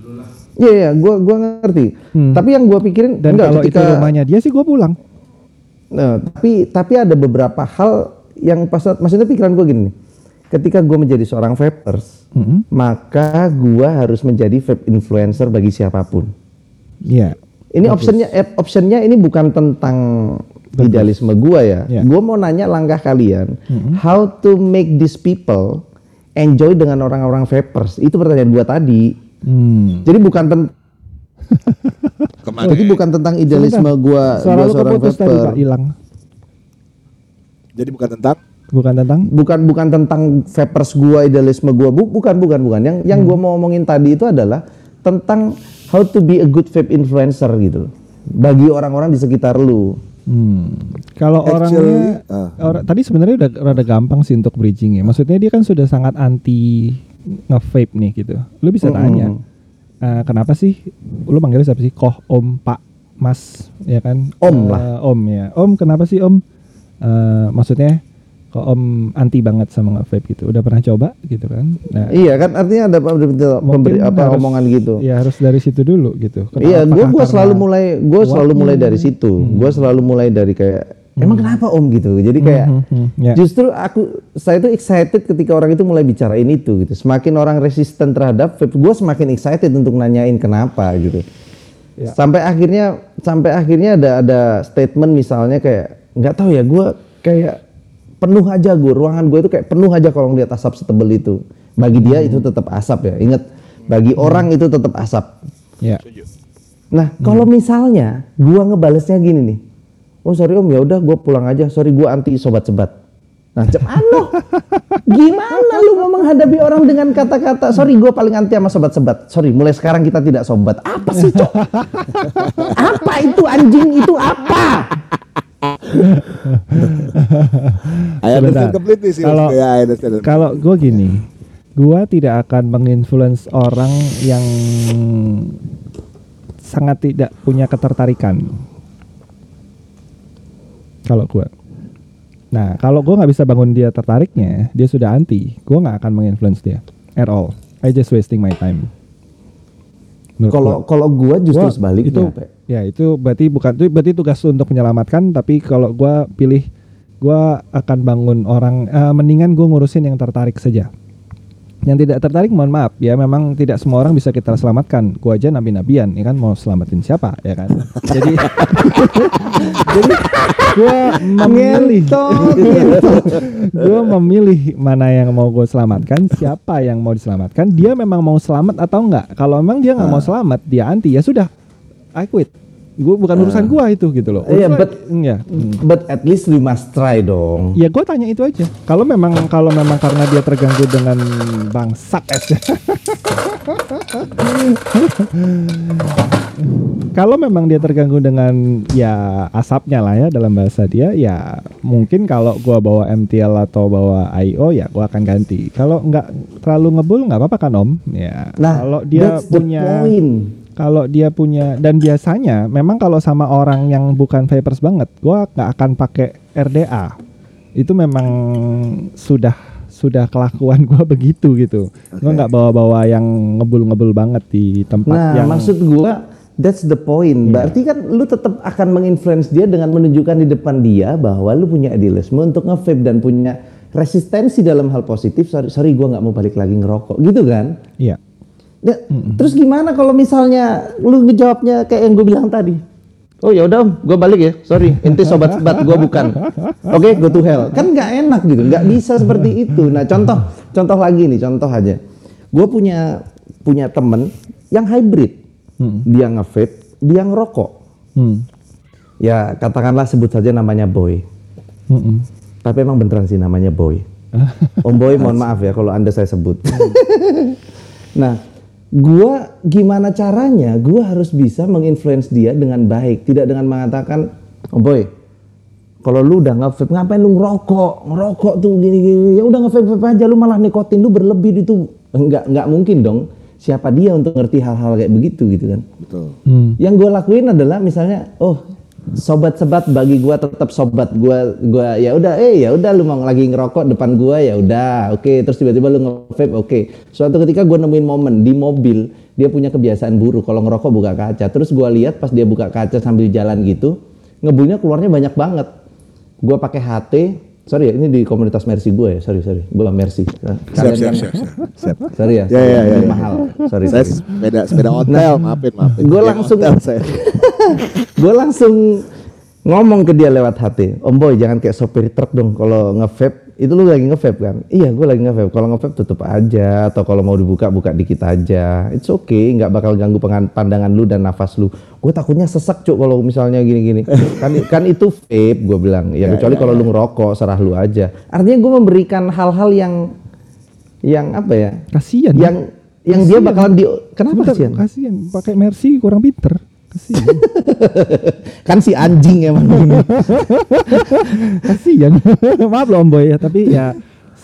S2: Iya, iya, gua gua ngerti.
S3: Hmm.
S2: Tapi yang gua pikirin
S3: Dan kalau itu
S2: ketika-
S3: rumahnya dia sih gua pulang.
S2: Nah, tapi tapi ada beberapa hal yang pas maksudnya pikiran gue gini. Ketika gue menjadi seorang vapers,
S3: Mm-mm.
S2: maka gue harus menjadi vape influencer bagi siapa pun.
S3: Iya.
S2: Ini optionnya eh, optionnya ini bukan tentang idealisme gue ya.
S3: Ya.
S2: Gue mau nanya langkah kalian, how to make these people enjoy dengan orang-orang vapers. Itu pertanyaan gue tadi.
S3: Hmm.
S2: Jadi bukan ten-
S1: Kemarin.
S2: jadi bukan tentang idealisme gue
S3: Suara
S2: gua seorang
S3: keputus tadi
S2: vaper.
S3: Pak, hilang.
S1: Jadi bukan tentang
S3: Bukan tentang
S2: bukan bukan tentang vapers gua idealisme gua Bu- bukan bukan bukan yang yang gua mau omongin tadi itu adalah tentang how to be a good vape influencer gitu loh. bagi orang-orang di sekitar lu
S3: Hmm. Kalau orangnya
S1: ah.
S3: orang tadi sebenarnya udah rada gampang sih untuk bridging ya. Maksudnya dia kan sudah sangat anti nge-vape nih gitu. Lu bisa tanya, "Eh, kenapa sih lu manggilnya siapa sih? Koh, Om, Pak, Mas, ya kan?
S2: Om
S3: Eh,
S2: lah.
S3: Om ya. Om, kenapa sih Om? Eh, maksudnya kok Om anti banget sama nge-vape gitu. Udah pernah coba gitu kan? Nah,
S2: iya kan artinya ada pemberi- apa
S3: harus-
S2: omongan gitu
S3: Ya harus dari situ dulu gitu. Kenapa-
S2: Iya, gue gua selalu mulai gue selalu mulai dari situ. Gue selalu mulai dari kayak emang kenapa om gitu. Jadi kayak
S3: Hmm, hmm, ya.
S2: justru aku saya tuh excited ketika orang itu mulai bicarain itu gitu. Semakin orang resisten terhadap vape, gue semakin excited untuk nanyain kenapa gitu.
S3: Ya.
S2: Sampai akhirnya sampai akhirnya ada ada statement misalnya kayak nggak tahu ya gue kayak penuh aja gue ruangan gue itu kayak penuh aja kalau ngeliat asap setebel itu. Bagi dia
S3: Hmm.
S2: itu tetap asap ya. Ingat bagi orang itu tetap asap.
S3: Ya.
S2: Nah,
S3: Hmm.
S2: kalau misalnya gua ngebalesnya gini nih. Oh, sorry Om, ya udah gua pulang aja. Sorry gua anti sobat sebat. Nah, cepat lo. Gimana lu mau menghadapi orang dengan kata-kata, sorry gue paling anti sama sobat-sobat. Sorry, mulai sekarang kita tidak sobat. Apa sih, Cok? apa itu anjing itu apa?
S1: I understand
S3: Sebentar.
S1: completely sih.
S3: Kalau-
S1: understand.
S3: Kalau gue gini, gue tidak akan menginfluence orang yang sangat tidak punya ketertarikan. Kalau gue, nah kalau gue nggak bisa bangun dia tertariknya, dia sudah anti, gue nggak akan menginfluence dia at all. I just wasting my time.
S2: Kalau kalau gue justru
S3: Gua-
S2: sebaliknya.
S3: itu ya itu berarti bukan itu berarti tugas untuk menyelamatkan tapi kalau gua pilih gua akan bangun orang eh, mendingan gua ngurusin yang tertarik saja yang tidak tertarik mohon maaf ya memang tidak semua orang bisa kita selamatkan gua aja nabi-nabian ya kan mau selamatin siapa ya kan jadi jadi gua memilih. Gue memilih mana yang mau gue selamatkan siapa yang mau diselamatkan dia memang mau selamat atau enggak. Kalau memang dia nggak mau selamat dia anti ya sudah I quit. Gue bukan urusan gua itu gitu loh.
S2: Iya, but-
S3: ya
S2: But at least we must try dong.
S3: ya gue tanya itu aja. Kalau memang kalau memang karena dia terganggu dengan bangsat es kalau memang dia terganggu dengan ya asapnya lah ya dalam bahasa dia ya mungkin kalau gua bawa MTL atau bawa IO ya gua akan ganti. Kalau nggak terlalu ngebul nggak apa-apa kan om? Ya
S2: Nah,
S3: kalau dia punya kalau dia punya dan biasanya memang kalau sama orang yang bukan vapers banget gua nggak akan pakai RDA itu memang sudah sudah kelakuan gua begitu gitu. Gua nggak bawa-bawa yang ngebul-ngebul banget di tempat
S2: Nah,
S3: yang
S2: maksud gua that's the point. Berarti kan lu tetap akan menginfluence dia dengan menunjukkan di depan dia bahwa lu punya idealisme untuk nge-vape dan punya resistensi dalam hal positif. Sorry, sorry gua nggak mau balik lagi ngerokok, gitu kan?
S3: iya
S2: Ya, Terus gimana kalau misalnya lu ngejawabnya kayak yang gue bilang tadi? Oh ya udah, gue balik ya. Sorry, inti sobat sebat gue bukan. Oke, go to hell. Kan nggak enak gitu, nggak bisa seperti itu. Nah contoh, contoh lagi nih, contoh aja. Gue punya punya temen yang hybrid. Dia nge-vape, dia ngerokok.
S3: Hmm.
S2: Ya katakanlah sebut saja namanya Boy.
S3: Mm-mm.
S2: Tapi emang beneran sih namanya Boy. Om Boy mohon maaf ya kalau anda saya sebut. nah, gua gimana caranya? Gua harus bisa menginfluence dia dengan baik, tidak dengan mengatakan, Om Boy, kalau lu udah nge-vape, ngapain lu ngerokok? Ngerokok tuh gini-gini. Ya udah nge-vape aja, lu malah nikotin lu berlebih itu. Enggak, enggak mungkin dong. Siapa dia untuk ngerti hal-hal kayak begitu gitu kan?
S1: Betul.
S3: Hmm.
S2: Yang gue lakuin adalah misalnya, oh sobat sebat bagi gua tetap sobat gua gua ya udah eh ya udah lu mau lagi ngerokok depan gua ya udah oke terus tiba-tiba lu nge-vape oke suatu ketika gua nemuin momen di mobil dia punya kebiasaan buruk kalau ngerokok buka kaca terus gua lihat pas dia buka kaca sambil jalan gitu ngebulnya keluarnya banyak banget gua pakai HT sorry ya ini di komunitas Mercy gue ya sorry sorry gua Mercy
S1: Siap, siap, siap, siap, siap.
S2: sorry ya,
S1: Ya, ya, ya, ya.
S2: mahal sorry,
S1: Saya
S2: sorry.
S1: sepeda sepeda hotel, maafin, maafin.
S2: Gua
S1: Geng
S2: langsung-
S1: saya.
S2: gue langsung ngomong ke dia lewat hati, Om Boy jangan kayak sopir truk dong kalau nge-vape itu lu lagi nge-vape kan? Iya gue lagi nge-vape. Kalau nge-vape tutup aja atau kalau mau dibuka buka dikit aja. It's okay, nggak bakal ganggu pandangan lu dan nafas lu. Gue takutnya sesak cuk kalau misalnya gini-gini. kan kan itu vape gue bilang. Ya, kecuali kalau lu ngerokok serah lu aja. Artinya gue memberikan hal-hal yang yang apa ya?
S3: kasihan
S2: Yang yang dia bakalan di kenapa
S3: Sebentar,
S2: sih?
S3: kasihan pakai Mercy kurang pinter kasihan
S2: kan si anjing emang.
S3: kasihan maaf loh om boy ya tapi ya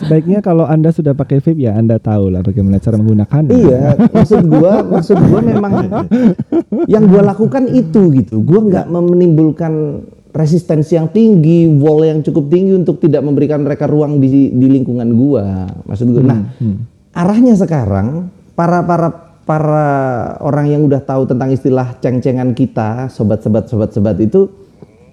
S3: sebaiknya kalau anda sudah pakai vape ya anda tahu lah bagaimana cara menggunakannya
S2: Iya, maksud gua, maksud gua memang yang gua lakukan itu gitu. Gua nggak menimbulkan resistensi yang tinggi, wall yang cukup tinggi untuk tidak memberikan mereka ruang di di lingkungan gua. Maksud gua. Nah, arahnya sekarang para para para orang yang udah tahu tentang istilah ceng-cengan kita, sobat-sobat sobat-sobat itu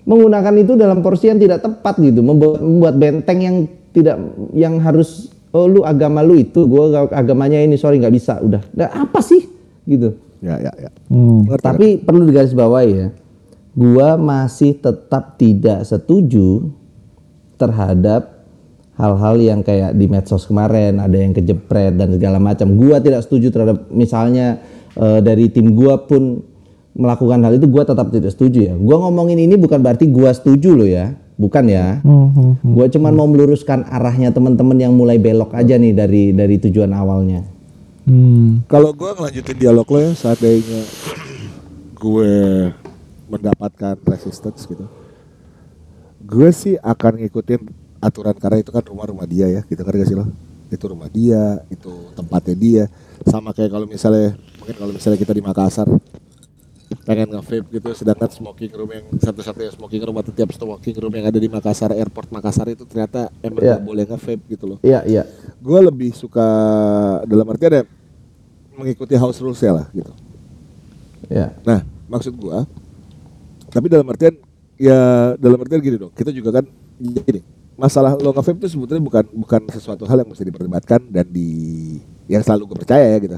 S2: menggunakan itu dalam porsi yang tidak tepat gitu, membuat membuat benteng yang tidak yang harus oh lu agama lu itu, gua agamanya ini, sorry nggak bisa, udah. Nah, apa sih gitu.
S1: Ya, ya, ya.
S3: Hmm.
S2: Tapi perlu digarisbawahi ya, gua masih tetap tidak setuju terhadap hal-hal yang kayak di medsos kemarin ada yang kejepret dan segala macam. Gua tidak setuju terhadap misalnya eh, dari tim gua pun melakukan hal itu gua tetap tidak setuju ya. Gua ngomongin ini bukan berarti gua setuju loh ya. Bukan ya.
S3: Hmm, hmm, hmm.
S2: Gue cuman mau meluruskan arahnya teman-teman yang mulai belok aja nih dari dari tujuan awalnya.
S3: Hmm.
S1: Kalau gue ngelanjutin dialog lo ya seandainya gue mendapatkan resistance gitu, gue sih akan ngikutin aturan karena itu kan rumah-rumah dia ya, gitu kan gak sih lo? Itu rumah dia, itu tempatnya dia. Sama kayak kalau misalnya mungkin kalau misalnya kita di Makassar pengen nge-vape gitu sedangkan smoking room yang satu-satunya smoking room atau tiap smoking room yang ada di Makassar airport Makassar itu ternyata emang
S2: Iya.
S1: gak boleh nge-vape gitu loh
S2: Iya iya.
S1: gue lebih suka dalam arti ada mengikuti house rules ya lah gitu.
S2: Iya.
S1: Nah maksud gue, tapi dalam artian ya dalam artian gini dong, kita juga kan gini masalah lo nge itu sebetulnya bukan bukan sesuatu hal yang mesti diperdebatkan dan di yang selalu gue percaya ya gitu.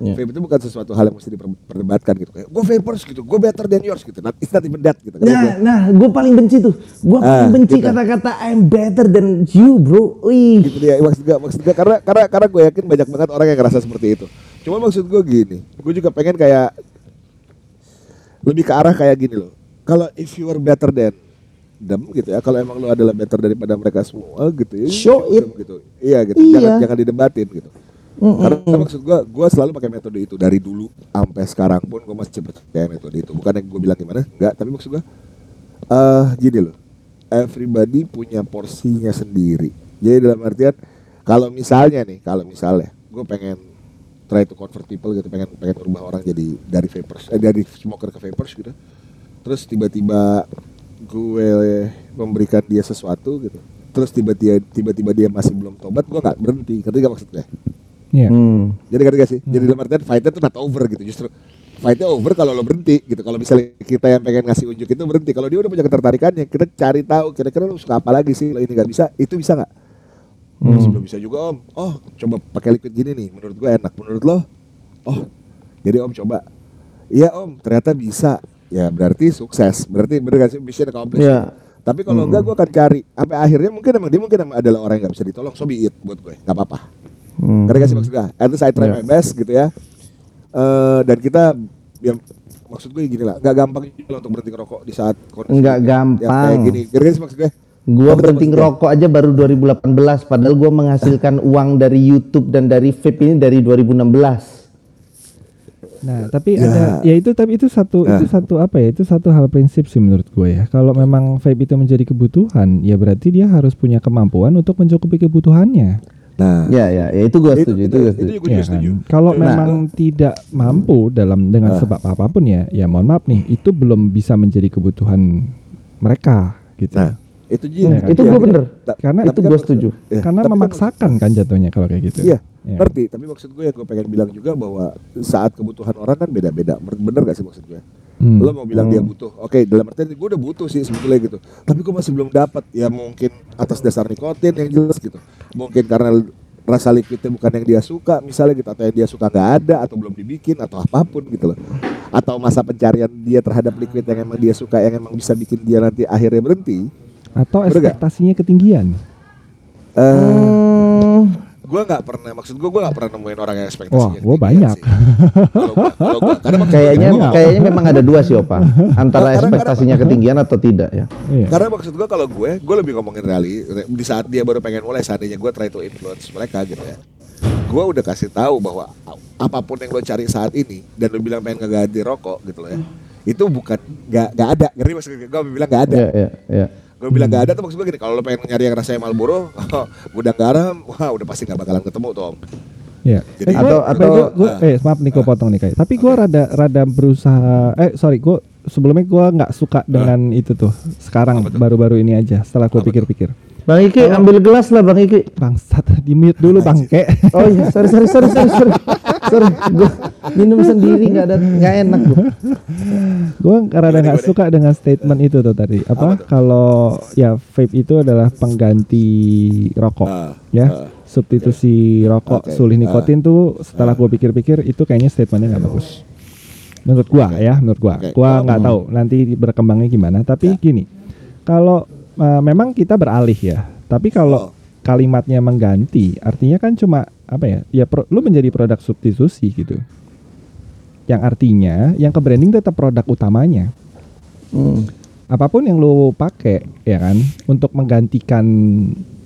S2: Iya.
S1: Vape itu bukan sesuatu hal yang mesti diperdebatkan gitu. Kayak gue vapers gitu, gue better than yours gitu. Not, it's not even that gitu. Karena
S2: Nah,
S1: gua-
S2: nah, gue paling benci tuh. Gue paling
S1: Ah,
S2: benci
S1: gitu.
S2: kata-kata I'm better than you, bro. Wih.
S1: gitu dia maksud gue maksud gue karena karena karena gue yakin banyak banget orang yang ngerasa seperti itu cuma maksud gue gini gue juga pengen kayak lebih ke arah kayak gini loh kalau if you are better than them gitu ya kalau emang lu adalah better daripada mereka semua gitu ya
S2: Show it.
S1: them gitu iya gitu
S2: Iya.
S1: jangan jangan didebatin gitu karena maksud gue gue selalu pakai metode itu. Dari dulu sampai sekarang pun gue masih percaya metode itu. Bukan yang gue bilang gimana enggak tapi maksud gue eh gini loh. Everybody punya porsinya sendiri. Jadi dalam artian kalau misalnya nih kalau misalnya gue pengen try to convert people gitu pengen pengen merubah orang jadi dari vapers eh, dari smoker ke vapers gitu. Terus tiba-tiba gue memberikan dia sesuatu gitu. Terus tiba-tiba tiba-tiba dia masih belum tobat gue nggak berhenti. Gak maksudnya
S3: Iya.
S2: Hmm.
S1: jadi ngerti gak sih? Jadi dalam artian fightnya tuh not over gitu. Justru fightnya over kalau lo berhenti gitu. Kalau misalnya kita yang pengen ngasih unjuk itu berhenti. Kalau dia udah punya ketertarikannya kita cari tahu kira-kira lo suka apa lagi sih? Lo ini nggak bisa itu bisa nggak? Masih belum bisa juga om. Oh coba pakai liquid gini nih. Menurut gue enak. Menurut lo? Oh jadi om coba. Iya om. Ternyata bisa. Ya berarti sukses. Berarti bener gak sih? Mission accomplished.
S2: Iya.
S1: tapi kalau enggak gue akan cari. Sampai akhirnya mungkin emang dia mungkin emang adalah orang yang nggak bisa ditolong. So be it buat gue. Nggak apa-apa
S2: Hmm.
S1: Ngerti gak sih maksud gue? At least I try
S2: Iya.
S1: my best gitu ya. Eh dan kita ya maksud gue gini lah, nggak gampang juga untuk berhenti ngerokok di saat kondisi
S2: Nggak gampang.
S1: kayak gini. Ngerti gak sih maksud gue?
S2: Gua berhenti
S1: gue?
S2: ngerokok aja baru 2018 padahal gua menghasilkan uang dari YouTube dan dari vape ini dari 2016.
S3: Nah, tapi
S1: Ya.
S3: ada ya itu tapi itu satu
S1: Nah.
S3: itu satu apa ya? Itu satu hal prinsip sih menurut gue ya. Kalau memang vape itu menjadi kebutuhan, ya berarti dia harus punya kemampuan untuk mencukupi kebutuhannya.
S1: Nah,
S2: Ya ya, ya itu gua setuju, itu, gua setuju.
S1: gue
S3: Ya
S1: juga
S3: kan?
S1: setuju.
S3: Kalau
S2: Nah.
S3: memang tidak mampu dalam dengan
S1: Ah.
S3: sebab apa pun ya, ya mohon maaf nih, itu belum bisa menjadi kebutuhan mereka gitu.
S1: Nah, itu
S2: Hmm,
S1: juga.
S2: itu gua bener.
S3: Karena
S2: itu gua setuju.
S1: Ya,
S3: Karena
S1: tapi kan
S3: memaksakan kan jatuhnya kalau kayak gitu.
S1: Iya,
S3: Ya.
S1: ngerti. Tapi maksud gue yang gue pengen bilang juga bahwa saat kebutuhan orang kan beda-beda. Bener gak sih maksud gue?
S3: Hmm.
S1: Lo mau bilang dia butuh, oke dalam artian gue udah butuh sih sebetulnya gitu. Tapi gue masih belum dapat. Ya mungkin atas dasar nikotin yang jelas gitu. Mungkin karena rasa liquidnya bukan yang dia suka misalnya gitu atau yang dia suka nggak ada atau belum dibikin atau apa pun gitu loh. Atau masa pencarian dia terhadap liquid yang emang dia suka yang emang bisa bikin dia nanti akhirnya berhenti.
S3: Atau ekspektasinya ketinggian.
S2: Hmm,
S1: gue nggak pernah maksud gue gue nggak pernah nemuin orang yang ekspektasinya
S3: Wah, gua
S1: ketinggian
S3: banyak.
S1: sih. kalau gua, kalau gua, karena
S2: kayaknya
S1: gua
S2: kayaknya memang ada dua sih Opa. Antara
S1: Karena-
S2: ekspektasinya ketinggian atau tidak ya.
S3: Iya.
S1: Karena maksud gue kalau gue, gue lebih ngomongin rally di saat dia baru pengen mulai seandainya gue try to influence mereka gitu ya. Gue udah kasih tahu bahwa apa pun yang lo cari saat ini dan lo bilang pengen ngeganti rokok gitu loh ya. Itu bukan nggak nggak ada. Ngerti maksud gue? Gue bilang nggak ada.
S2: Ya ya ya.
S1: Gue bilang nggak ada tuh maksud gue gini. Kalau lo pengen nyari yang rasanya Marlboro, gudang garam, wah udah pasti nggak bakalan ketemu tuh om.
S3: Iya.
S1: Jadi-
S3: Eh, gua-
S2: Atau-
S3: gua-
S2: atau-
S3: gua- gua- eh maaf nih gue potong nih kayak. Tapi gue rada rada berusaha. Eh sorry, gue sebelumnya gue nggak suka dengan itu tuh. Sekarang baru-baru ini aja. Setelah gue pikir-pikir.
S2: Bang Iki ambil gelas lah Bang Iki.
S3: Bangsat, di mute dulu bangke.
S2: Oh iya, sorry sorry sorry sorry sorry. sorry, gua minum sendiri nggak ada nggak enak gua.
S3: gue rada
S1: Gimana,
S3: nggak suka dengan statement itu tuh tadi. Apa?
S1: Apa?
S3: Kalau ya vape itu adalah pengganti rokok.
S1: Ah,
S3: ya
S1: ah.
S3: substitusi rokok
S1: Oke,
S3: sulih
S1: ah.
S3: nikotin tuh setelah gue pikir-pikir itu kayaknya statementnya nggak bagus menurut gua
S1: Oke.
S3: ya menurut gua
S1: Oke.
S3: gua nggak tahu nanti berkembangnya gimana tapi
S1: Ya.
S3: gini kalau uh, memang kita beralih ya tapi kalau
S1: Oh.
S3: Kalimatnya mengganti artinya kan cuma apa ya ya pro- lu menjadi produk substitusi gitu. Yang artinya yang ke branding tetap produk utamanya.
S2: Hmm.
S3: apa pun yang lu pakai ya kan untuk menggantikan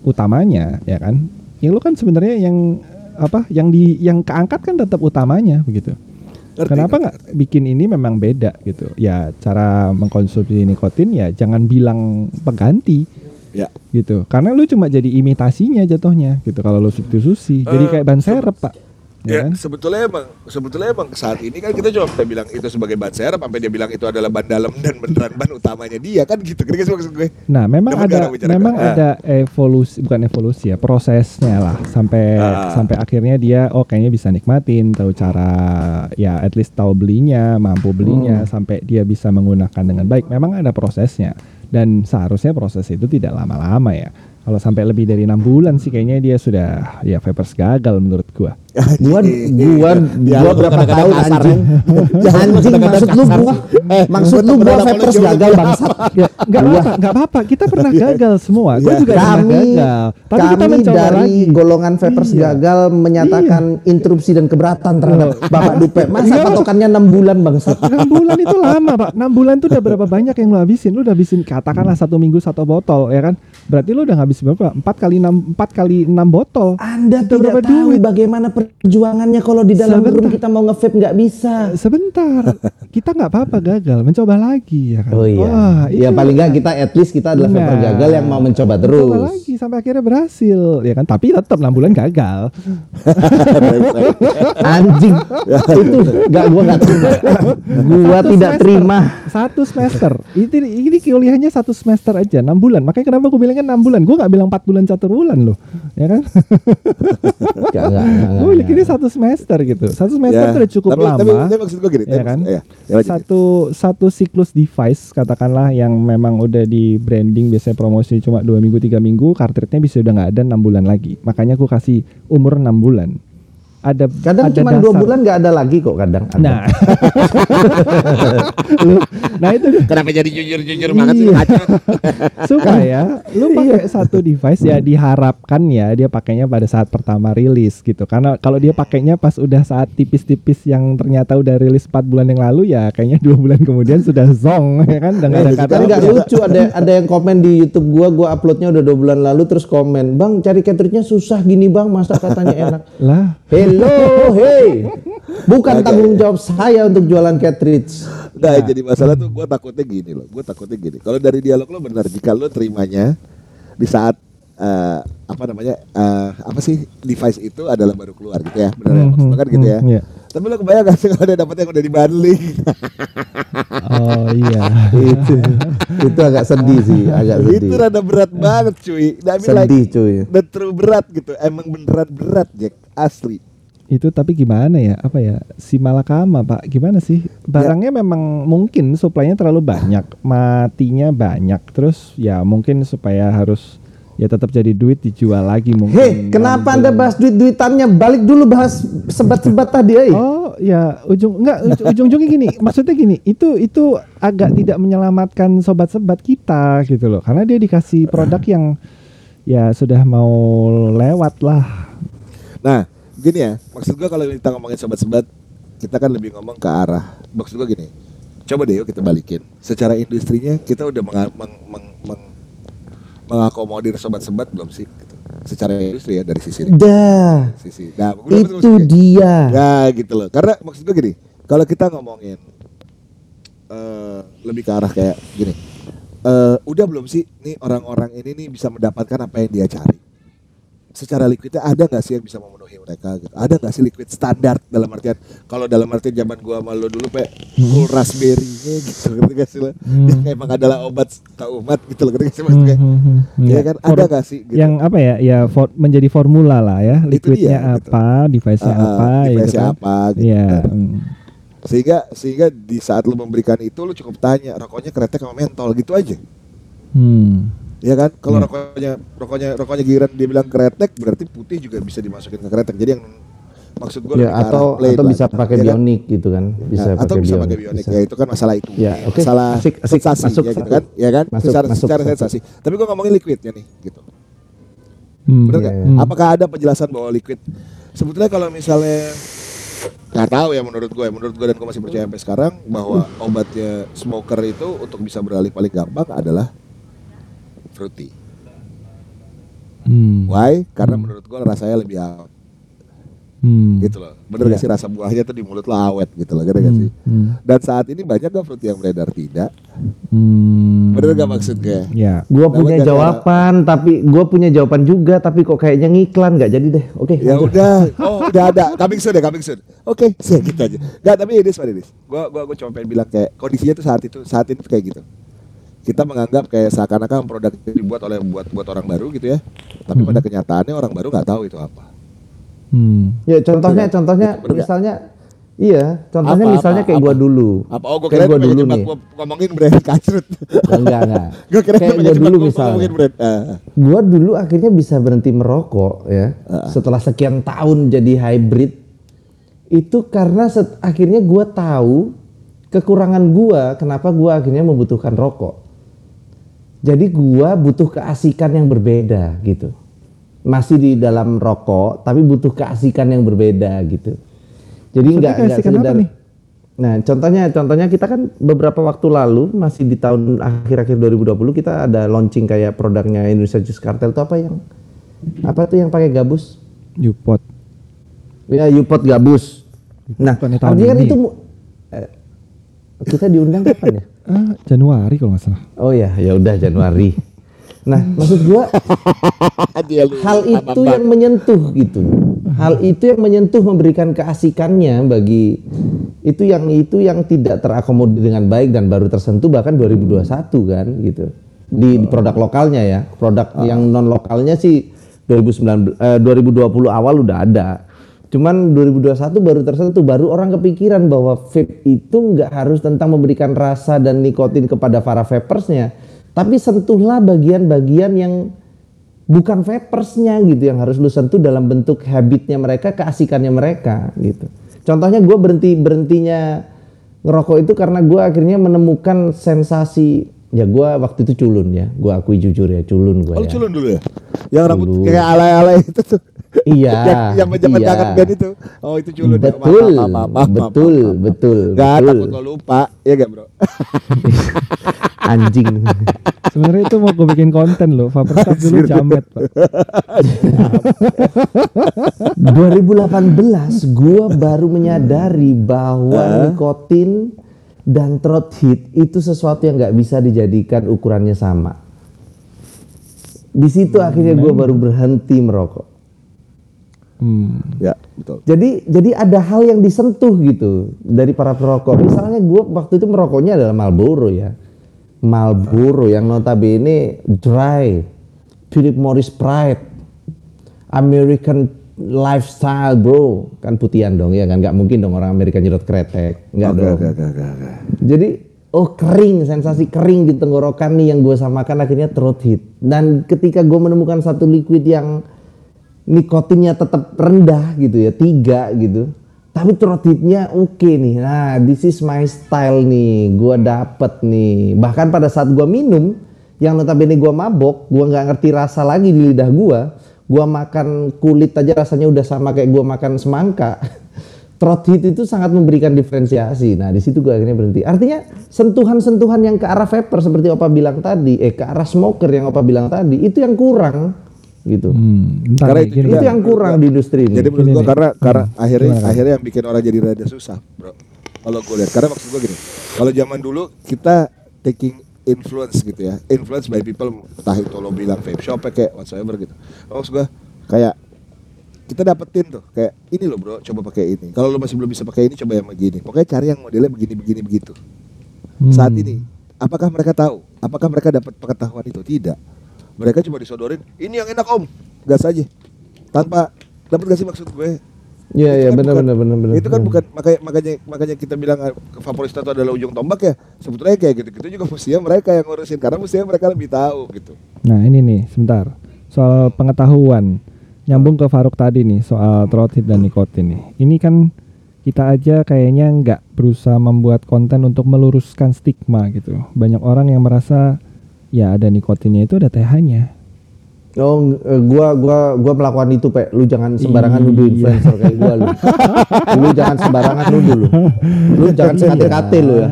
S3: utamanya ya kan yang lu kan sebenarnya yang apa yang di yang keangkat kan tetap utamanya begitu.
S1: Ngerti,
S3: kenapa nggak bikin ini memang beda gitu? Ya cara mengkonsumsi nikotin ya jangan bilang pengganti
S1: Ya.
S3: gitu karena lu cuma jadi imitasinya jatuhnya gitu kalau lu substitusi jadi
S1: Eh,
S3: kayak ban serep pak ya
S1: Ya,
S3: kan?
S1: sebetulnya emang sebetulnya emang saat ini kan kita cuma sampai bilang itu sebagai ban serep sampai dia bilang itu adalah ban dalam dan beneran ban utamanya dia kan gitu. Kira-kira maksud gue.
S3: Nah, memang
S1: Dapat
S3: ada memang
S1: gue. Ah.
S3: ada evolusi bukan evolusi ya, prosesnya lah sampai
S1: Ah.
S3: sampai akhirnya dia oh kayaknya bisa nikmatin, tahu cara ya at least tahu belinya, mampu belinya sampai dia bisa menggunakan dengan baik. Memang ada prosesnya dan seharusnya proses itu tidak lama-lama ya. Kalau sampai lebih dari enam bulan sih kayaknya dia sudah ya vapers gagal menurut gua.
S2: Gua gua
S1: Ya,
S2: gua
S1: lu
S2: berapa
S1: kadang-kadang
S2: tahun
S1: kasar,
S2: anjing?
S1: Lu
S2: Anjing
S1: kadang-kadang
S2: maksud lu gua
S1: sih. Eh,
S2: maksud
S1: gua
S2: lu gua vapers gagal bangsat.
S3: Ya, nggak apa-apa, nggak apa-apa. Kita pernah gagal semua. Gua
S1: Ya.
S3: juga pernah
S2: kami
S3: gagal. Tapi kita
S2: kami
S3: mencoba
S2: dari
S3: lagi.
S2: golongan vapers
S3: Iya.
S2: gagal menyatakan interupsi dan keberatan terhadap Bapak Dupe. Masa
S3: Iya.
S2: patokannya 6 bulan bangsat?
S3: 6 bulan itu lama pak 6 bulan itu udah berapa banyak yang lu habisin lu udah habisin katakanlah satu minggu satu botol ya kan berarti lu udah ngabisin berapa 4 kali 6 4 kali 6 botol
S2: Anda tidak
S3: berapa
S2: tahu bagaimana perjuangannya kalau di dalam
S3: Sebentar.
S2: room kita mau nge-vape nggak bisa.
S3: sebentar kita nggak apa-apa gagal mencoba lagi ya kan
S2: Oh iya.
S3: Wah,
S2: ya
S3: itu.
S2: paling nggak kita at least kita adalah
S3: Nah,
S2: vaper gagal yang mau mencoba
S3: mencoba
S2: terus.
S3: lagi sampai akhirnya berhasil ya kan tapi tetap 6 bulan gagal
S2: Anjing. itu nggak gua nggak terima. gua
S3: Satu
S2: tidak
S3: semester.
S2: terima.
S3: Satu semester. Ini ini kuliahnya satu semester aja 6 bulan. Makanya kenapa aku bilangnya 6 bulan? Gue nggak bilang 4 bulan satu bulan loh. Ya kan? Gue bilang ini satu semester gitu. Satu semester
S1: Ya,
S3: itu udah cukup
S1: tapi,
S3: lama.
S1: Tapi, tapi maksud gue gini,
S3: ya kan?
S1: ya, ya,
S3: satu satu siklus device katakanlah yang memang udah di branding biasanya promosi cuma dua minggu tiga minggu kartridnya bisa udah nggak ada enam bulan lagi. Makanya aku kasih umur enam bulan ada
S2: Kadang
S3: ada
S2: cuma dua
S3: dasar.
S2: bulan nggak ada lagi kok kadang. Ada.
S3: nah Lu- nah itu.
S1: Kenapa jadi jujur-jujur banget sih?
S3: Iya. Supaya lu
S2: Iya.
S3: pakai satu device ya diharapkan ya dia pakainya pada saat pertama rilis gitu karena kalau dia pakainya pas udah saat tipis-tipis yang ternyata udah rilis 4 bulan yang lalu ya kayaknya dua bulan kemudian sudah zong ya kan ada
S1: Eh,
S3: kata
S2: Kan nggak
S1: Iya.
S2: lucu ada ada yang komen di YouTube gua gua uploadnya udah dua bulan lalu terus komen bang cari cartridge-nya susah gini bang masa katanya enak
S3: lah
S2: Hello hey bukan tanggung jawab saya untuk jualan cartridge
S1: Nah, jadi masalah tuh gue takutnya gini loh. Gue takutnya gini. Kalau dari dialog lo benar jika lo terimanya di saat eh, apa namanya eh, apa sih device itu adalah baru keluar gitu ya. Benar ya? Maksud lo kan gitu ya.
S3: Mhm, iya.
S1: Tapi lo kebayang gak sih kalau dia dapet yang udah dibundling?
S3: oh iya
S2: itu itu agak sedih sih agak sedih
S1: itu rada berat banget cuy. I mean like,
S2: sedih cuy
S1: the true berat gitu. Emang beneran berat Jack. Asli.
S3: Itu tapi gimana ya? Apa ya? Si malakama pak gimana sih? Barangnya memang mungkin suplainya terlalu banyak matinya banyak. Terus ya mungkin supaya harus ya tetap jadi duit dijual lagi mungkin.
S2: Hei, kenapa anda bahas duit-duitannya? Balik dulu bahas sebat-sebat tadi, eh.
S3: Oh ya ujung enggak uj- ujung-ujungnya gini. Maksudnya gini itu itu agak tidak menyelamatkan sobat-sobat kita gitu loh. Karena dia dikasih produk yang ya sudah mau lewat lah.
S1: Nah, gini ya, maksud gua kalau kita ngomongin sobat-sobat, kita kan lebih ngomong ke arah. Maksud gua gini, coba deh yuk kita balikin. Secara industrinya kita udah menga- meng- meng- meng- mengakomodir sobat-sobat belum sih? Gitu. Secara industri ya dari sisi
S2: Dah,
S1: sisi. Nah,
S2: itu
S1: maksudnya.
S2: dia.
S1: Ya gitu loh. Karena maksud gua gini, kalau kita ngomongin eh lebih ke arah kayak gini. eh udah belum sih nih orang-orang ini nih bisa mendapatkan apa yang dia cari? Secara liquidnya ada nggak sih yang bisa memenuhi mereka gitu? Ada nggak sih liquid standar dalam artian kalau dalam artian zaman gua sama lo dulu pe full raspberry-nya gitu ngerti gak sih lo? Yang emang adalah obat ke umat gitu loh ngerti gak sih maksudnya? Ya kan ada nggak sih gitu?
S3: yang apa ya ya for- menjadi formula lah ya liquidnya
S1: dia, gitu.
S3: apa device-nya
S1: Ah,
S3: apa gitu
S1: device-nya
S3: kan.
S1: apa gitu
S3: Iya,
S1: kan.
S3: mm.
S1: Sehingga sehingga di saat lo memberikan itu lo cukup tanya rokoknya kretek sama mentol gitu aja.
S3: Hmm.
S1: Ya kan? Kalau
S3: Iya.
S1: rokoknya rokoknya rokoknya giran dia bilang kretek berarti putih juga bisa dimasukin ke kretek. Jadi yang maksud gue
S2: Ya, atau atau bisa pakai bionik gitu kan. Bisa
S1: Nah, atau
S2: pakai
S1: bisa pakai bionik ya itu kan masalah itu
S2: Ya, oke.
S1: masalah
S2: Asik, asik.
S1: sensasi
S2: Masuk
S1: ya gitu kan ya kan
S2: Masuk,
S1: secara,
S2: masuk
S1: secara
S2: satu.
S1: sensasi tapi gue ngomongin liquidnya nih gitu
S3: Hmm.
S1: bener
S2: Iya,
S1: nggak
S2: iya.
S1: apakah ada penjelasan bahwa liquid sebetulnya kalau misalnya nggak tahu ya menurut gue menurut gue dan gue masih percaya sampai sekarang bahwa obatnya smoker itu untuk bisa beralih paling gampang adalah fruity
S3: Hmm.
S1: why karena menurut gue rasanya lebih awet
S3: Hmm.
S1: gitu loh bener gak sih rasa buahnya tuh di mulut lo awet gitu loh bener gak sih
S3: Hmm.
S1: dan saat ini banyak gak fruity yang beredar tidak
S3: Hmm.
S1: bener gak maksudnya
S3: Ya.
S2: Gua
S1: Dapat
S2: punya jawaban, tapi gua punya jawaban juga, tapi kok kayaknya ngiklan nggak jadi deh. Oke.
S1: Ya
S2: lanjut.
S1: udah, oh udah ada, coming soon ya, coming soon. Oke, sih gitu aja. Gak, tapi ini Dedis. Gua, gua, gua cuma pengen bilang kayak kondisinya tuh saat itu, saat ini tuh kayak gitu. Kita menganggap kayak seakan-akan produk itu dibuat oleh buat buat orang baru gitu ya. Tapi pada kenyataannya orang baru nggak tahu itu apa.
S3: Hmm.
S2: Ya contohnya,
S1: Betul,
S2: contohnya
S1: betul,
S2: misalnya, iya, contohnya
S1: Apa,
S2: misalnya
S1: apa,
S2: kayak
S1: apa?
S2: gua dulu.
S1: Apa? Oh, gua
S2: kayak
S1: kira
S2: gua dulu nih.
S1: gua ngomongin brand kacrut.
S2: Enggak, enggak.
S1: gua kira
S2: kayak gua dulu
S1: gua
S2: misalnya.
S1: ngomongin brand. Ah.
S2: Gua dulu akhirnya bisa berhenti merokok ya. Setelah sekian tahun jadi hybrid itu karena set- akhirnya gua tahu kekurangan gua kenapa gua akhirnya membutuhkan rokok. Jadi gua butuh keasikan yang berbeda gitu. Masih di dalam rokok tapi butuh keasikan yang berbeda gitu. Jadi
S3: Maksudnya
S2: enggak enggak
S3: keasikan apa
S2: sekedar
S3: nih?
S2: Nah, contohnya contohnya kita kan beberapa waktu lalu masih di tahun akhir-akhir 2020 kita ada launching kayak produknya Indonesia Juice Cartel itu apa yang apa tuh yang pakai gabus?
S3: Newport.
S2: Ya, Yupot gabus. Nah, artinya kan itu kita diundang kapan ya?
S3: Ah, Januari kalau nggak salah.
S2: Oh ya, ya udah Januari. Nah, maksud gua hal itu yang menyentuh gitu. Hal itu yang menyentuh memberikan keasikannya bagi itu yang itu yang tidak terakomodir dengan baik dan baru tersentuh bahkan 2021 kan gitu. Di, di produk lokalnya ya. Produk yang non lokalnya sih 2019 eh, 2020 awal udah ada. Cuman 2021 baru tersentuh, baru orang kepikiran bahwa vape itu nggak harus tentang memberikan rasa dan nikotin kepada para vapersnya, tapi sentuhlah bagian-bagian yang bukan vapersnya gitu yang harus lu sentuh dalam bentuk habitnya mereka, keasikannya mereka gitu. Contohnya gue berhenti berhentinya ngerokok itu karena gue akhirnya menemukan sensasi ya gue waktu itu culun ya, gue akui jujur ya culun gue
S1: Oh,
S2: ya.
S1: culun dulu ya? Yang rambut
S2: Culun.
S1: kayak alay-alay itu tuh.
S2: Iya,
S1: yang yang zaman
S2: iya.
S1: band itu. Oh, itu culun ya. Maaf,
S2: Betul,
S1: maaf, maaf, maaf, maaf,
S2: betul,
S1: maaf, maaf.
S2: betul,
S1: Gak
S2: betul.
S1: takut lo lupa, ya gak bro?
S2: Anjing.
S3: Sebenarnya itu mau gue bikin konten loh. Vapor Tap dulu jamet, Pak.
S2: 2018 gua baru menyadari bahwa nikotin dan throat heat itu sesuatu yang nggak bisa dijadikan ukurannya sama. Di situ akhirnya gua baru berhenti merokok.
S3: Hmm.
S1: ya, betul.
S2: Jadi jadi ada hal yang disentuh gitu dari para perokok. Misalnya gua waktu itu merokoknya adalah Marlboro ya. Marlboro yang notabene dry, Philip Morris Pride, American lifestyle bro, kan putihan dong ya kan nggak mungkin dong orang Amerika nyedot kretek, nggak
S1: Oke,
S2: dong.
S1: oke, oke, oke, oke.
S2: Jadi oh kering, sensasi kering di tenggorokan nih yang gue samakan akhirnya throat heat. Dan ketika gue menemukan satu liquid yang nikotinnya tetap rendah gitu ya, tiga gitu. Tapi throat heatnya oke nih. Nah, this is my style nih. Gue dapet nih. Bahkan pada saat gue minum, yang notabene gue mabok, gue nggak ngerti rasa lagi di lidah gue. Gue makan kulit aja rasanya udah sama kayak gue makan semangka. Throat heat itu sangat memberikan diferensiasi. Nah, di situ gue akhirnya berhenti. Artinya sentuhan-sentuhan yang ke arah vapor seperti Opa bilang tadi, eh ke arah smoker yang Opa bilang tadi, itu yang kurang gitu.
S3: Hmm.
S1: Karena
S3: nih,
S1: itu
S3: gini,
S2: Itu
S3: gini.
S2: yang kurang di industri ini.
S1: Jadi menurut gua
S3: nih.
S1: karena karena
S3: Hmm.
S1: akhirnya
S3: Gimana,
S1: akhirnya yang bikin orang jadi rada susah, bro. Kalau gue lihat, karena maksud gua gini, kalau zaman dulu kita taking influence gitu ya, influence by people, entah itu lo bilang vape shop kayak whatsoever gitu. Maksud gua kayak kita dapetin tuh kayak ini loh bro coba pakai ini. Kalau lo masih belum bisa pakai ini coba yang begini. Pokoknya cari yang modelnya begini begini begitu.
S3: Hmm.
S1: saat ini apakah mereka tahu? Apakah mereka dapat pengetahuan itu? Tidak. Mereka cuma disodorin ini yang enak om. Gas aja. Tanpa dapat gak sih maksud gue
S2: Iya, iya,
S1: kan
S2: benar, benar, benar, benar.
S1: itu kan bukan makanya makanya makanya kita bilang ah, vaporista itu adalah ujung tombak ya sebetulnya kayak gitu-gitu juga mestinya mereka yang ngurusin karena mestinya mereka lebih tahu gitu
S3: Nah ini nih sebentar soal pengetahuan nyambung ke Faruk tadi nih soal heat dan nikotin nih. Ini kan kita aja kayaknya nggak berusaha membuat konten untuk meluruskan stigma gitu. Banyak orang yang merasa ya ada nikotinnya itu ada TH-nya.
S2: Oh, eh, gua gua gua melakukan itu, Pak. Lu jangan sembarangan
S3: Iya.
S2: nuduh influencer kayak gua lu. lu jangan sembarangan nuduh lu. Lu jangan sekate-kate lu ya.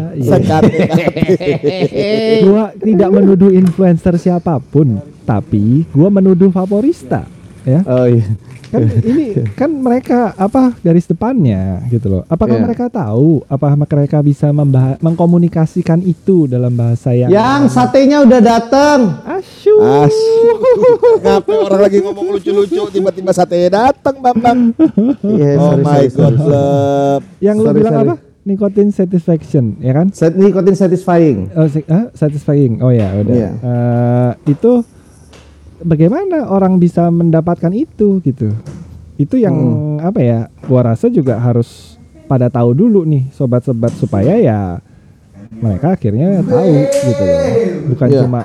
S3: gua tidak menuduh influencer siapa pun, tapi gua menuduh favorista, ya.
S2: Oh iya.
S3: Kan ini kan mereka apa garis depannya gitu loh. Apakah
S2: Iya.
S3: mereka tahu? Apa mereka bisa membah- mengkomunikasikan itu dalam bahasa yang
S2: Yang satenya udah datang.
S3: asyuk?
S1: As. Ngapain orang lagi ngomong lucu-lucu tiba-tiba sate datang Bambang.
S2: Iya,
S1: oh
S2: sorry,
S1: my
S2: sorry,
S1: god,
S2: sorry.
S3: Yang lu
S2: Sorry,
S3: bilang
S2: sorry.
S3: apa? Nicotine satisfaction, ya kan?
S2: Set nikotin satisfying.
S3: Oh, si- ah, satisfying. Oh ya, udah.
S2: Iya.
S3: Eh, itu bagaimana orang bisa mendapatkan itu gitu? Itu yang
S2: Hmm.
S3: apa ya? Gua rasa juga harus pada tahu dulu nih sobat-sobat supaya ya mereka akhirnya tahu gitu loh. Bukan
S2: Iya.
S3: cuma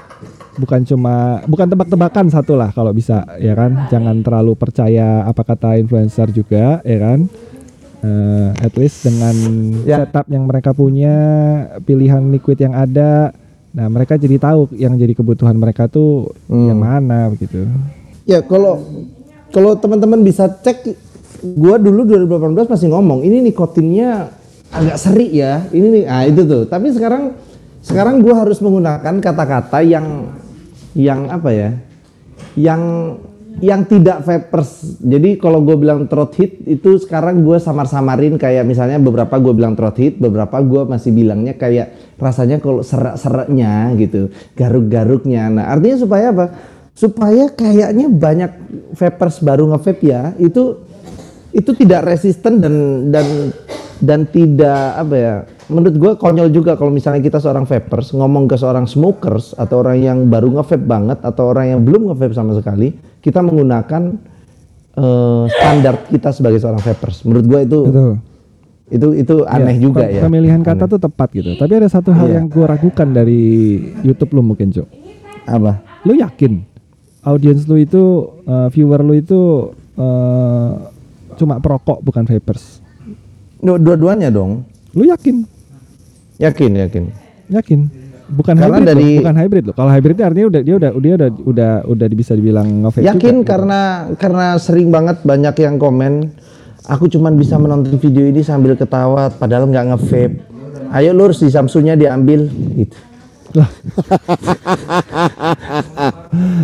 S3: bukan cuma bukan tebak-tebakan satu lah kalau bisa ya kan. Jangan terlalu percaya apa kata influencer juga ya kan. Eh, at least dengan
S2: Ya.
S3: setup yang mereka punya, pilihan liquid yang ada, nah mereka jadi tahu yang jadi kebutuhan mereka tuh
S2: Hmm.
S3: yang mana begitu.
S2: Ya kalau kalau teman-teman bisa cek gua dulu 2018 masih ngomong ini nikotinnya agak seri ya. Ini nih ah itu tuh. Tapi sekarang sekarang gua harus menggunakan kata-kata yang yang apa ya? Yang yang tidak vapers. Jadi kalau gue bilang throat hit itu sekarang gue samar-samarin kayak misalnya beberapa gue bilang throat hit, beberapa gue masih bilangnya kayak rasanya kalau serak-seraknya gitu, garuk-garuknya. Nah artinya supaya apa? Supaya kayaknya banyak vapers baru nge-vape ya itu itu tidak resisten dan dan dan tidak apa ya menurut gue konyol juga kalau misalnya kita seorang vapers ngomong ke seorang smokers atau orang yang baru nge-vape banget atau orang yang belum nge-vape sama sekali kita menggunakan eh, standar kita sebagai seorang vapers menurut gue itu
S3: Betul.
S2: itu itu aneh
S3: Ya,
S2: juga ya
S3: Pemilihan kata tuh tepat gitu. Tapi ada satu hal
S2: Iya.
S3: yang gue ragukan dari YouTube lu mungkin, Cok.
S2: apa
S3: Lu yakin audiens lu itu eh, viewer lu itu eh, cuma perokok bukan vapers?
S2: Dua- dua-duanya dong
S3: Lu yakin?
S2: yakin yakin
S3: Yakin? Bukan
S2: Karena
S3: hybrid
S2: dari-
S3: loh, bukan hybrid loh. Kalau hybrid itu artinya udah dia udah dia udah udah udah bisa dibilang nge-vape
S2: Yakin
S3: juga.
S2: karena karena sering banget banyak yang komen aku cuman bisa menonton video ini sambil ketawa padahal nggak nge-vape. Ayo lurus di Samsungnya diambil gitu.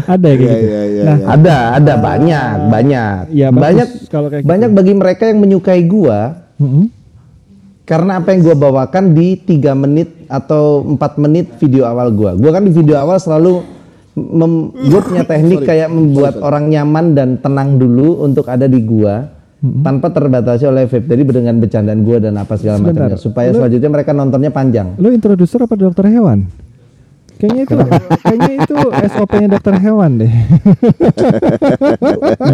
S3: ada ya kayak gitu.
S1: iya, iya,
S3: nah,
S1: iya.
S2: Ada, ada banyak, banyak.
S3: Bagus
S2: banyak
S3: kalau kayak gitu.
S2: banyak bagi mereka yang menyukai gua
S3: mm-mm.
S2: Karena apa yang gua bawakan di tiga menit atau empat menit video awal gua. Gua kan di video awal selalu gua punya teknik kayak membuat orang nyaman dan tenang dulu untuk ada di gua tanpa terbatasi oleh vape jadi dengan bercandaan gua dan apa segala macamnya supaya
S3: Lu-
S2: selanjutnya mereka nontonnya panjang.
S3: Lu introducer apa dokter hewan? Kayaknya itu kayaknya itu SOP-nya dokter hewan deh.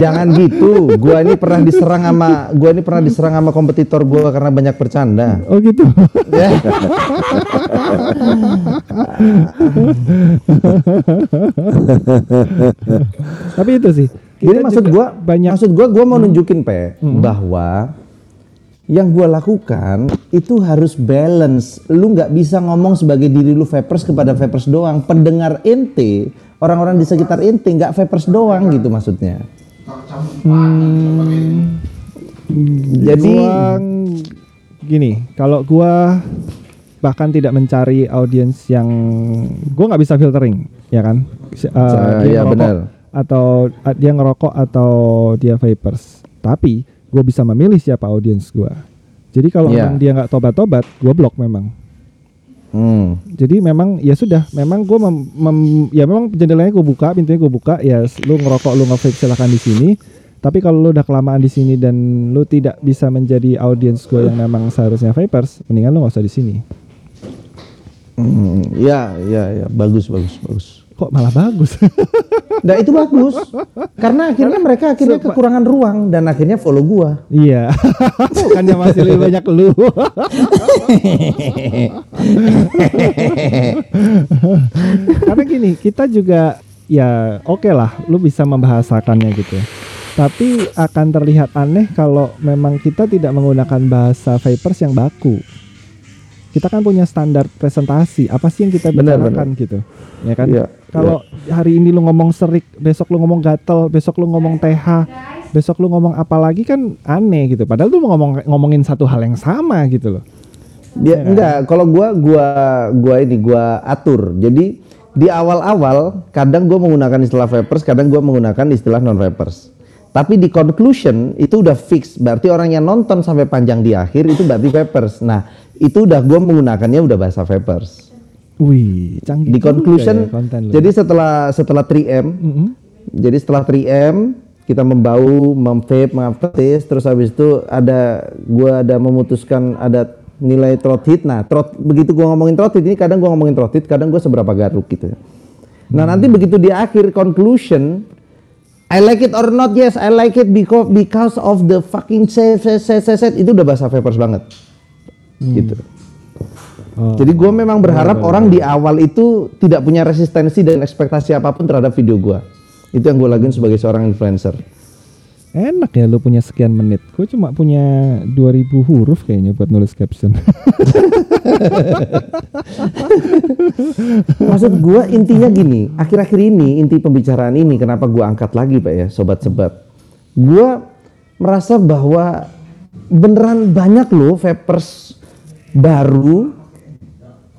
S2: Jangan gitu. Gua ini pernah diserang sama gua ini pernah diserang sama kompetitor gua karena banyak bercanda.
S3: Oh gitu.
S2: Ya.
S3: Tapi itu sih.
S2: Jadi maksud gua
S3: banyak
S2: maksud gua gua mau nunjukin pe bahwa yang gua lakukan itu harus balance. Lu nggak bisa ngomong sebagai diri lu vapers kepada vapers doang. Pendengar ente, orang-orang di sekitar ente nggak vapers doang gitu maksudnya. Jadi
S3: gua gini, kalau gua bahkan tidak mencari audiens yang gua nggak bisa filtering, ya kan? Uh, dia
S2: iya,
S3: ngerokok
S2: benar.
S3: Atau uh, dia ngerokok atau dia vapers. Tapi gue bisa memilih siapa audiens gua. Jadi kalau
S2: Iya.
S3: memang dia nggak tobat-tobat, gua blok memang.
S2: hmm,
S3: Jadi memang ya sudah, memang gue mem, mem- ya memang jendelanya gue buka, pintunya gue buka, ya lu ngerokok, lu nge-vape silahkan di sini. Tapi kalau lu udah kelamaan di sini dan lu tidak bisa menjadi audiens gue yang memang seharusnya vapers, mendingan lu nggak usah di sini.
S2: hmm, ya ya ya bagus bagus bagus.
S3: Kok malah bagus?
S2: Nah itu bagus karena akhirnya mereka akhirnya kekurangan ruang dan akhirnya follow gua.
S3: iya, bukannya masih lebih banyak lu. Karena gini, kita juga ya oke lah, lu bisa membahasakannya gitu. Tapi akan terlihat aneh kalau memang kita tidak menggunakan bahasa vapers yang baku. Kita kan punya standar presentasi. Apa sih yang kita bicarakan gitu, ya kan?
S2: Iya,
S3: Kalau hari ini lu ngomong serik, besok lu ngomong gatel, besok lu ngomong TH, besok lu ngomong apa lagi kan aneh gitu. Padahal lu mau ngomong ngomongin satu hal yang sama gitu loh.
S2: Dia enggak, kalau gua gua gua ini gua atur. Jadi di awal-awal kadang gua menggunakan istilah vapers, kadang gua menggunakan istilah non vapers. Tapi di conclusion itu udah fix. Berarti orang yang nonton sampai panjang di akhir itu berarti vapers. Nah, itu udah gua menggunakannya udah bahasa vapers.
S3: Wih, canggih.
S2: Di
S3: juga
S2: conclusion
S3: ya konten lu.
S2: jadi setelah setelah 3M
S3: Mm-mm.
S2: Jadi setelah 3M kita membau, memvape, mengaftertaste, terus habis itu ada gua ada memutuskan ada nilai throat hit. Nah, throat begitu gua ngomongin throat hit ini kadang gua ngomongin throat hit, kadang gua seberapa garuk gitu. Nah, nanti begitu di akhir conclusion I like it or not, yes, I like it because because of the fucking set set set set, itu udah bahasa vapers banget. Gitu.
S3: Oh.
S2: Jadi gue memang berharap orang di awal itu tidak punya resistensi dan ekspektasi apa pun terhadap video gue. Itu yang gue lakuin sebagai seorang influencer.
S3: Enak ya lu punya sekian menit. Gue cuma punya 2000 huruf kayaknya buat nulis caption.
S2: Maksud gue intinya gini, akhir-akhir ini inti pembicaraan ini kenapa gue angkat lagi pak ya, sobat sebab. Gue merasa bahwa beneran banyak loh vapers baru,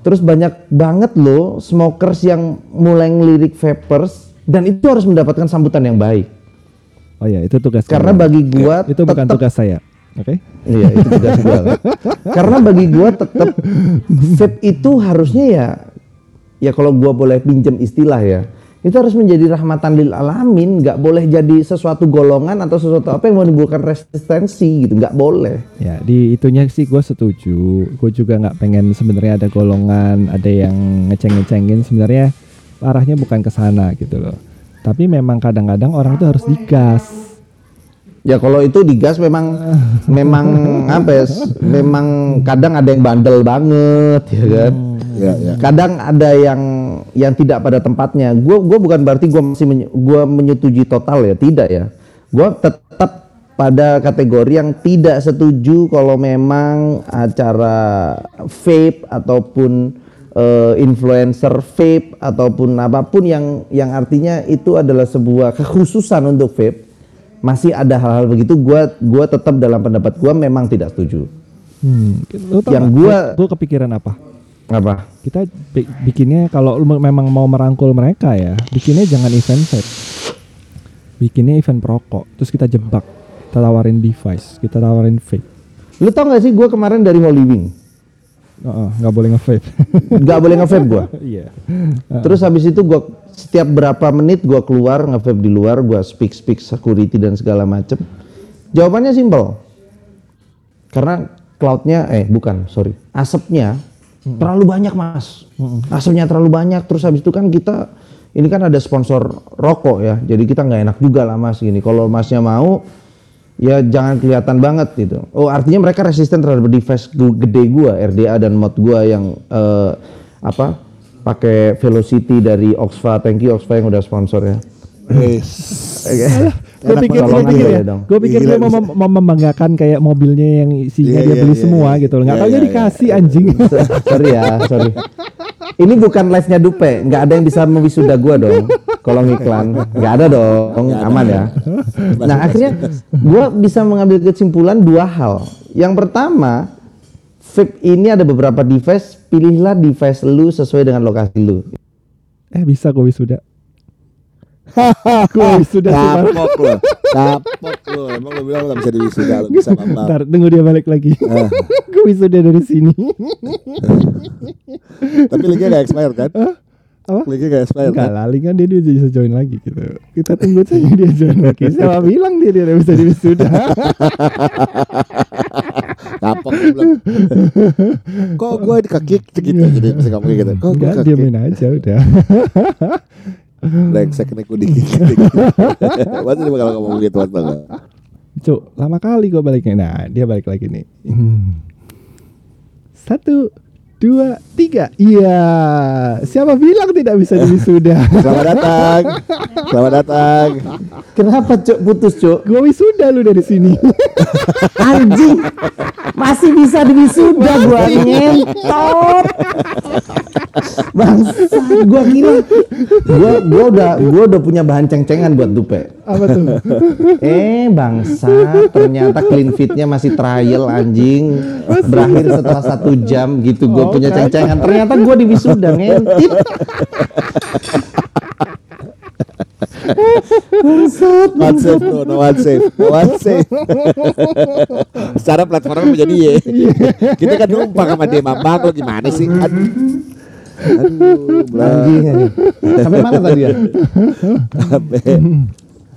S2: terus banyak banget loh smokers yang mulai ngelirik vapers dan itu harus mendapatkan sambutan yang baik.
S3: Oh ya, itu tugas
S2: Karena bagi gua
S3: itu bukan tugas saya. Oke.
S2: Iya itu tugas gua. kan. Karena bagi gua tetap vape itu harusnya ya ya kalau gua boleh pinjem istilah ya itu harus menjadi rahmatan lil alamin nggak boleh jadi sesuatu golongan atau sesuatu apa yang menimbulkan resistensi gitu nggak boleh
S3: Ya, di itunya sih gue setuju. Gue juga nggak pengen sebenarnya ada golongan, ada yang ngeceng-ngecengin. Sebenarnya arahnya bukan ke sana gitu loh. Tapi memang kadang-kadang orang tuh harus digas.
S2: ya kalau itu digas memang memang apa ya memang kadang ada yang bandel banget ya kan
S1: Ya, ya.
S2: kadang ada yang yang tidak pada tempatnya. Gue gua bukan berarti gue masih menye- gua menyetujui total ya, tidak ya. Gue tetap pada kategori yang tidak setuju kalau memang acara vape ataupun eh, influencer vape ataupun apa pun yang yang artinya itu adalah sebuah kekhususan untuk vape masih ada hal-hal begitu gua gua tetap dalam pendapat gua memang tidak setuju
S3: Hmm.
S2: Yang gua-
S3: gue kepikiran apa?
S2: apa
S3: Kita bi- bikinnya kalau memang mau merangkul mereka ya, bikinnya jangan event vape. Bikinnya event perokok, terus kita jebak, kita tawarin device, kita tawarin vape.
S2: lu tau gak sih gua kemarin dari Holy Wing
S3: Nggak boleh nge-vape.
S2: nggak boleh nge-vape gua
S3: Iya.
S2: Terus habis itu gua setiap berapa menit gua keluar nge-vape di luar, gua speak speak security dan segala macem. Jawabannya simpel. Karena cloudnya eh bukan, sorry. Asapnya terlalu banyak, Mas. Asapnya terlalu banyak terus habis itu kan kita ini kan ada sponsor rokok ya. Jadi kita nggak enak juga lah Mas gini. Kalau Masnya mau ya jangan kelihatan banget gitu. Oh artinya mereka resisten terhadap device gede gua, RDA dan mod gua yang eh, apa pakai Velocity dari Oxfa. Thank you Oxfa yang udah sponsor ya.
S3: Gue pikir, gue pikir ya, gue pikir dia mau, mem- mau membanggakan kayak mobilnya yang isinya
S1: Iya,
S3: dia
S1: iya,
S3: beli
S1: iya,
S3: semua
S1: iya.
S3: gitu loh. Nggak
S1: Iya,
S3: taunya
S1: iya,
S3: dikasih anjing.
S2: So- sorry ya, sorry. Ini bukan live-nya Dupe, nggak ada yang bisa mewisuda gua dong. Kalau ngiklan, nggak ada dong, aman ya. Nah akhirnya gua bisa mengambil kesimpulan dua hal. Yang pertama, vape ini ada beberapa device, pilihlah device lu sesuai dengan lokasi lu.
S3: eh bisa gue wisuda. gue wisuda.
S1: Kapok lo, kapok lo. Emang lo bilang lo gak bisa diwisuda, lo bisa ngambang.
S3: Ntar tunggu dia balik lagi.
S1: Eh.
S3: gue wisuda dari sini.
S1: Tapi linknya gak expired kan?
S3: Apa?
S1: Linknya gak expired
S3: Enggak
S1: kan?
S3: lah, kan dia, dia bisa join lagi gitu. Kita tunggu saja dia join lagi. Siapa bilang dia dia bisa di wisuda?
S1: Kapok. Kok gue di kaki segitu jadi masih ngomong gitu. Kok gue kaki.
S3: diamin aja udah.
S1: Brengsek nih gue dikit. Masa dia bakal ngomong gitu astaga.
S3: Cuk, lama kali gue baliknya. Nah, dia balik lagi nih. Hmm. Satu, dua, tiga. Iya. Siapa bilang tidak bisa di wisuda?
S1: Selamat datang. Selamat datang.
S2: Kenapa cuk putus cuk?
S3: Gua wisuda lu dari sini.
S2: Anjing. Masih bisa di wisuda gua ngentot. Bangsa, gua kira gua gua udah gua udah punya bahan ceng-cengan buat dupe.
S3: Apa tuh?
S2: Eh bangsa, ternyata clean fitnya masih trial anjing. Berakhir setelah satu jam gitu gue
S3: Oh,
S2: punya
S3: kan?
S2: ceng-cengan. Ternyata gue di wisuda ngentit.
S1: One safe bro, no one safe, no one safe. Secara platformnya menjadi ya. Kita kan numpang sama dia mambang lo gimana sih? Aduh. Aduh, belah.
S2: Anjing anjing. Sampai mana tadi ya?
S1: Sampai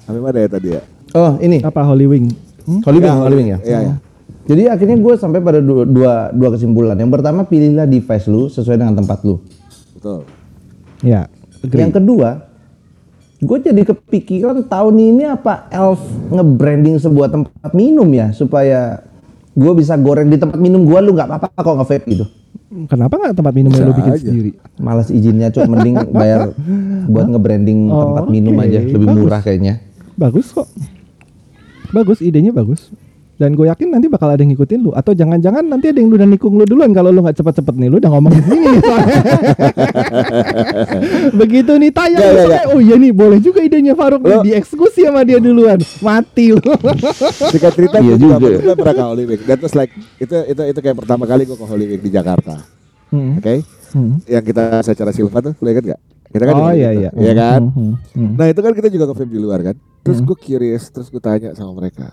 S1: sampai mana ya tadi ya?
S2: Oh ini
S3: Apa Holy Wing? Hmm?
S2: Holy Wing,
S1: Ya,
S2: Holy Wing ya.
S1: Iya, iya.
S2: Jadi akhirnya gue sampai pada dua, dua, dua kesimpulan. Yang pertama pilihlah device lu sesuai dengan tempat lu.
S1: Betul.
S3: Ya. agree.
S2: Yang kedua, gue jadi kepikiran tahun ini apa Elf nge-branding sebuah tempat minum ya supaya gue bisa goreng di tempat minum gue lu nggak apa-apa kok nge-vape gitu.
S3: Kenapa nggak tempat minumnya
S1: Bisa
S3: lu bikin
S1: aja.
S3: sendiri?
S2: Malas izinnya cok mending bayar buat nge-branding
S3: Oh,
S2: tempat minum
S3: oke.
S2: aja lebih
S3: Bagus.
S2: murah kayaknya.
S3: Bagus kok. Bagus, idenya bagus. Dan gue yakin nanti bakal ada yang ngikutin lu atau jangan-jangan nanti ada yang udah nikung lu duluan kalau lu nggak cepet-cepet nih lu udah ngomong di sini nih soalnya. Begitu nih tayang
S1: Ya, ya,
S3: misalnya, oh iya nih boleh juga idenya Faruk nih
S1: Lo-
S3: dieksekusi sama dia duluan. Mati lu.
S1: Singkat cerita
S2: Iya
S1: gue juga,
S2: juga.
S1: gue pernah ke Holy Week. That was like itu itu itu kayak pertama kali gue ke Holy Week di Jakarta.
S3: Hmm.
S1: Oke?
S3: Hmm.
S1: Yang kita secara Silva tuh, lu ingat gak? Kita kan
S3: Oh iya
S1: gitu.
S3: iya.
S1: Iya kan?
S3: Hmm, hmm, hmm.
S1: Nah itu kan kita juga ke vape di luar kan. Terus gue curious, terus gue tanya sama mereka,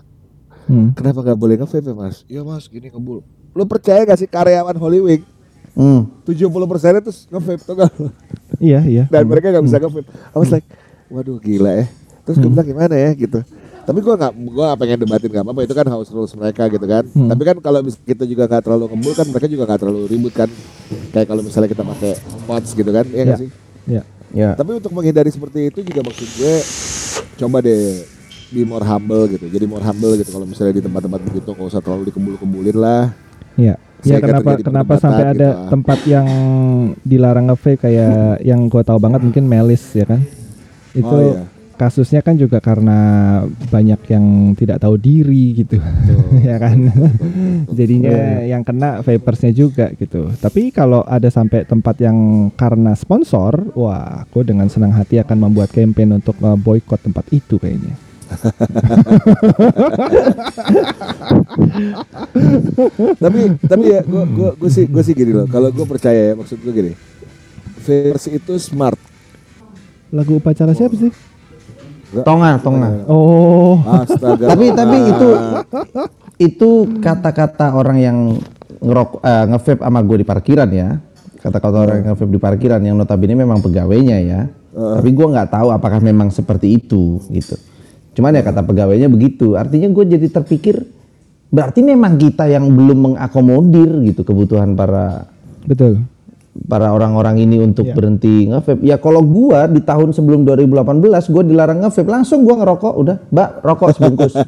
S3: Hmm.
S1: kenapa gak boleh nge-vape ya mas? Iya mas, gini ngebul. Lu percaya gak sih karyawan Holy Week
S2: Hmm.
S1: 70 persennya terus nge-vape tuh gak?
S3: Iya iya.
S1: Dan mereka gak bisa nge-vape. I was like, waduh gila ya. Terus gue bilang gimana ya gitu. Tapi gue gak, gue gak pengen debatin gak apa-apa itu kan house rules mereka gitu kan.
S3: Hmm.
S1: Tapi kan kalau kita juga gak terlalu ngebul kan mereka juga gak terlalu ribut kan. Kayak kalau misalnya kita pakai pots gitu kan, iya
S3: Iya.
S1: gak sih?
S3: Iya.
S2: Ya.
S1: Tapi untuk menghindari seperti itu juga maksud gue coba deh be more humble gitu. Jadi more humble gitu kalau misalnya di tempat-tempat begitu nggak usah terlalu dikembul-kembulin lah.
S3: Iya. Ya kenapa kenapa sampai ada
S1: gitu lah.
S3: tempat yang dilarang nge kayak yang gua tahu banget mungkin Melis ya kan. Itu
S1: Oh, iya.
S3: kasusnya kan juga karena banyak yang tidak tahu diri gitu. ya kan. Jadinya yang kena vapersnya juga gitu. Tapi kalau ada sampai tempat yang karena sponsor, wah, aku dengan senang hati akan membuat campaign untuk uh, boykot tempat itu kayaknya.
S1: Tapi tapi ya gue gue gue sih gue sih gini loh. Kalau gue percaya ya maksud gue gini. Versi itu smart.
S3: Lagu upacara siapa sih?
S2: Tonga, tonga.
S3: Oh,
S1: Astaga.
S2: tapi tapi itu itu kata-kata orang yang ngerok eh, nge-vape sama gue di parkiran ya kata-kata orang yang nge-vape di parkiran yang notabene memang pegawainya ya tapi gue nggak tahu apakah memang seperti itu gitu cuman ya kata pegawainya begitu artinya gue jadi terpikir berarti memang kita yang belum mengakomodir gitu kebutuhan para
S3: betul.
S2: para orang-orang ini untuk
S3: Iya.
S2: berhenti nge-vape. Ya kalau gua di tahun sebelum 2018 gua dilarang nge-vape, langsung gua ngerokok udah, Mbak, rokok sebungkus.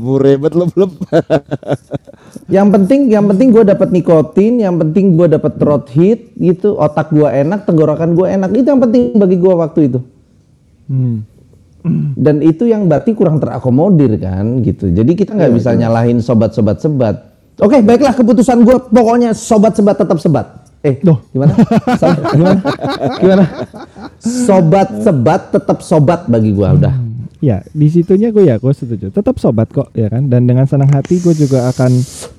S1: Murebet lo belum.
S2: yang penting yang penting gua dapat nikotin, yang penting gua dapat throat hit gitu, otak gua enak, tenggorokan gua enak. Itu yang penting bagi gua waktu itu.
S3: Hmm.
S2: Dan itu yang berarti kurang terakomodir kan gitu. Jadi kita nggak bisa nyalahin sobat-sobat sebat. Oke, baiklah keputusan gua pokoknya sobat sebat tetap sebat. Eh,
S3: Duh.
S2: gimana? Salah, gimana? Gimana? Sobat sebat tetap sobat bagi gua udah.
S3: Ya, di situnya gue ya gue setuju. Tetap sobat kok ya kan. Dan dengan senang hati gue juga akan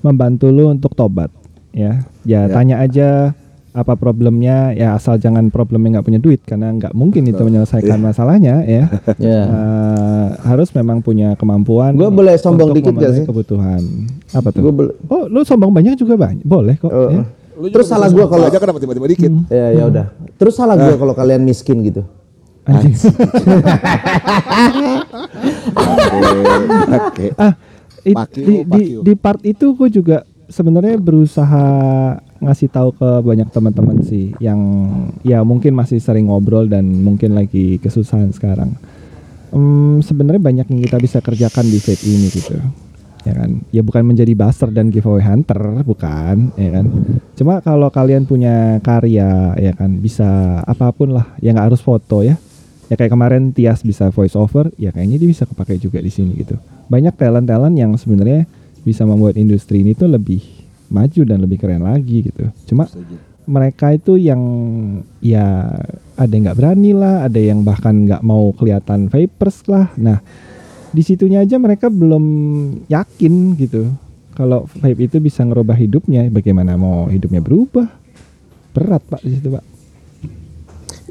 S3: membantu lu untuk tobat. Ya, ya,
S1: Ya.
S3: tanya aja apa problemnya. Ya asal jangan problemnya nggak punya duit karena nggak mungkin itu menyelesaikan masalahnya ya.
S2: Ya.
S3: Eh, harus memang punya kemampuan.
S2: Gua boleh sombong dikit gak sih?
S3: Kebutuhan. Apa tuh?
S2: Gua boleh-
S3: Oh, lu sombong banyak juga banyak. Boleh kok.
S2: Oh.
S3: ya.
S1: Lu
S2: Terus salah
S1: sombong
S2: kalau-
S1: aja kenapa tiba-tiba dikit.
S2: Ya ya udah. Terus salah gua kalau kalian miskin gitu.
S3: Anjing.
S1: Oke.
S3: ah it- di,
S1: fuck
S3: di, di part itu gue juga sebenarnya berusaha ngasih tahu ke banyak teman-teman sih yang ya mungkin masih sering ngobrol dan mungkin lagi kesusahan sekarang. Hmm, sebenarnya banyak yang kita bisa kerjakan di vape ini gitu. ya kan ya bukan menjadi buzzer dan giveaway hunter bukan ya kan cuma kalau kalian punya karya ya kan bisa apa pun lah ya nggak harus foto ya ya kayak kemarin Tias bisa voice over ya kayaknya dia bisa kepakai juga di sini gitu banyak talent talent yang sebenarnya bisa membuat industri ini tuh lebih maju dan lebih keren lagi gitu. Cuma mereka itu yang ya ada yang nggak berani lah ada yang bahkan nggak mau kelihatan vapers lah. Nah di situnya aja mereka belum yakin gitu kalau vape itu bisa ngerubah hidupnya. Bagaimana mau hidupnya berubah? Berat pak di situ pak.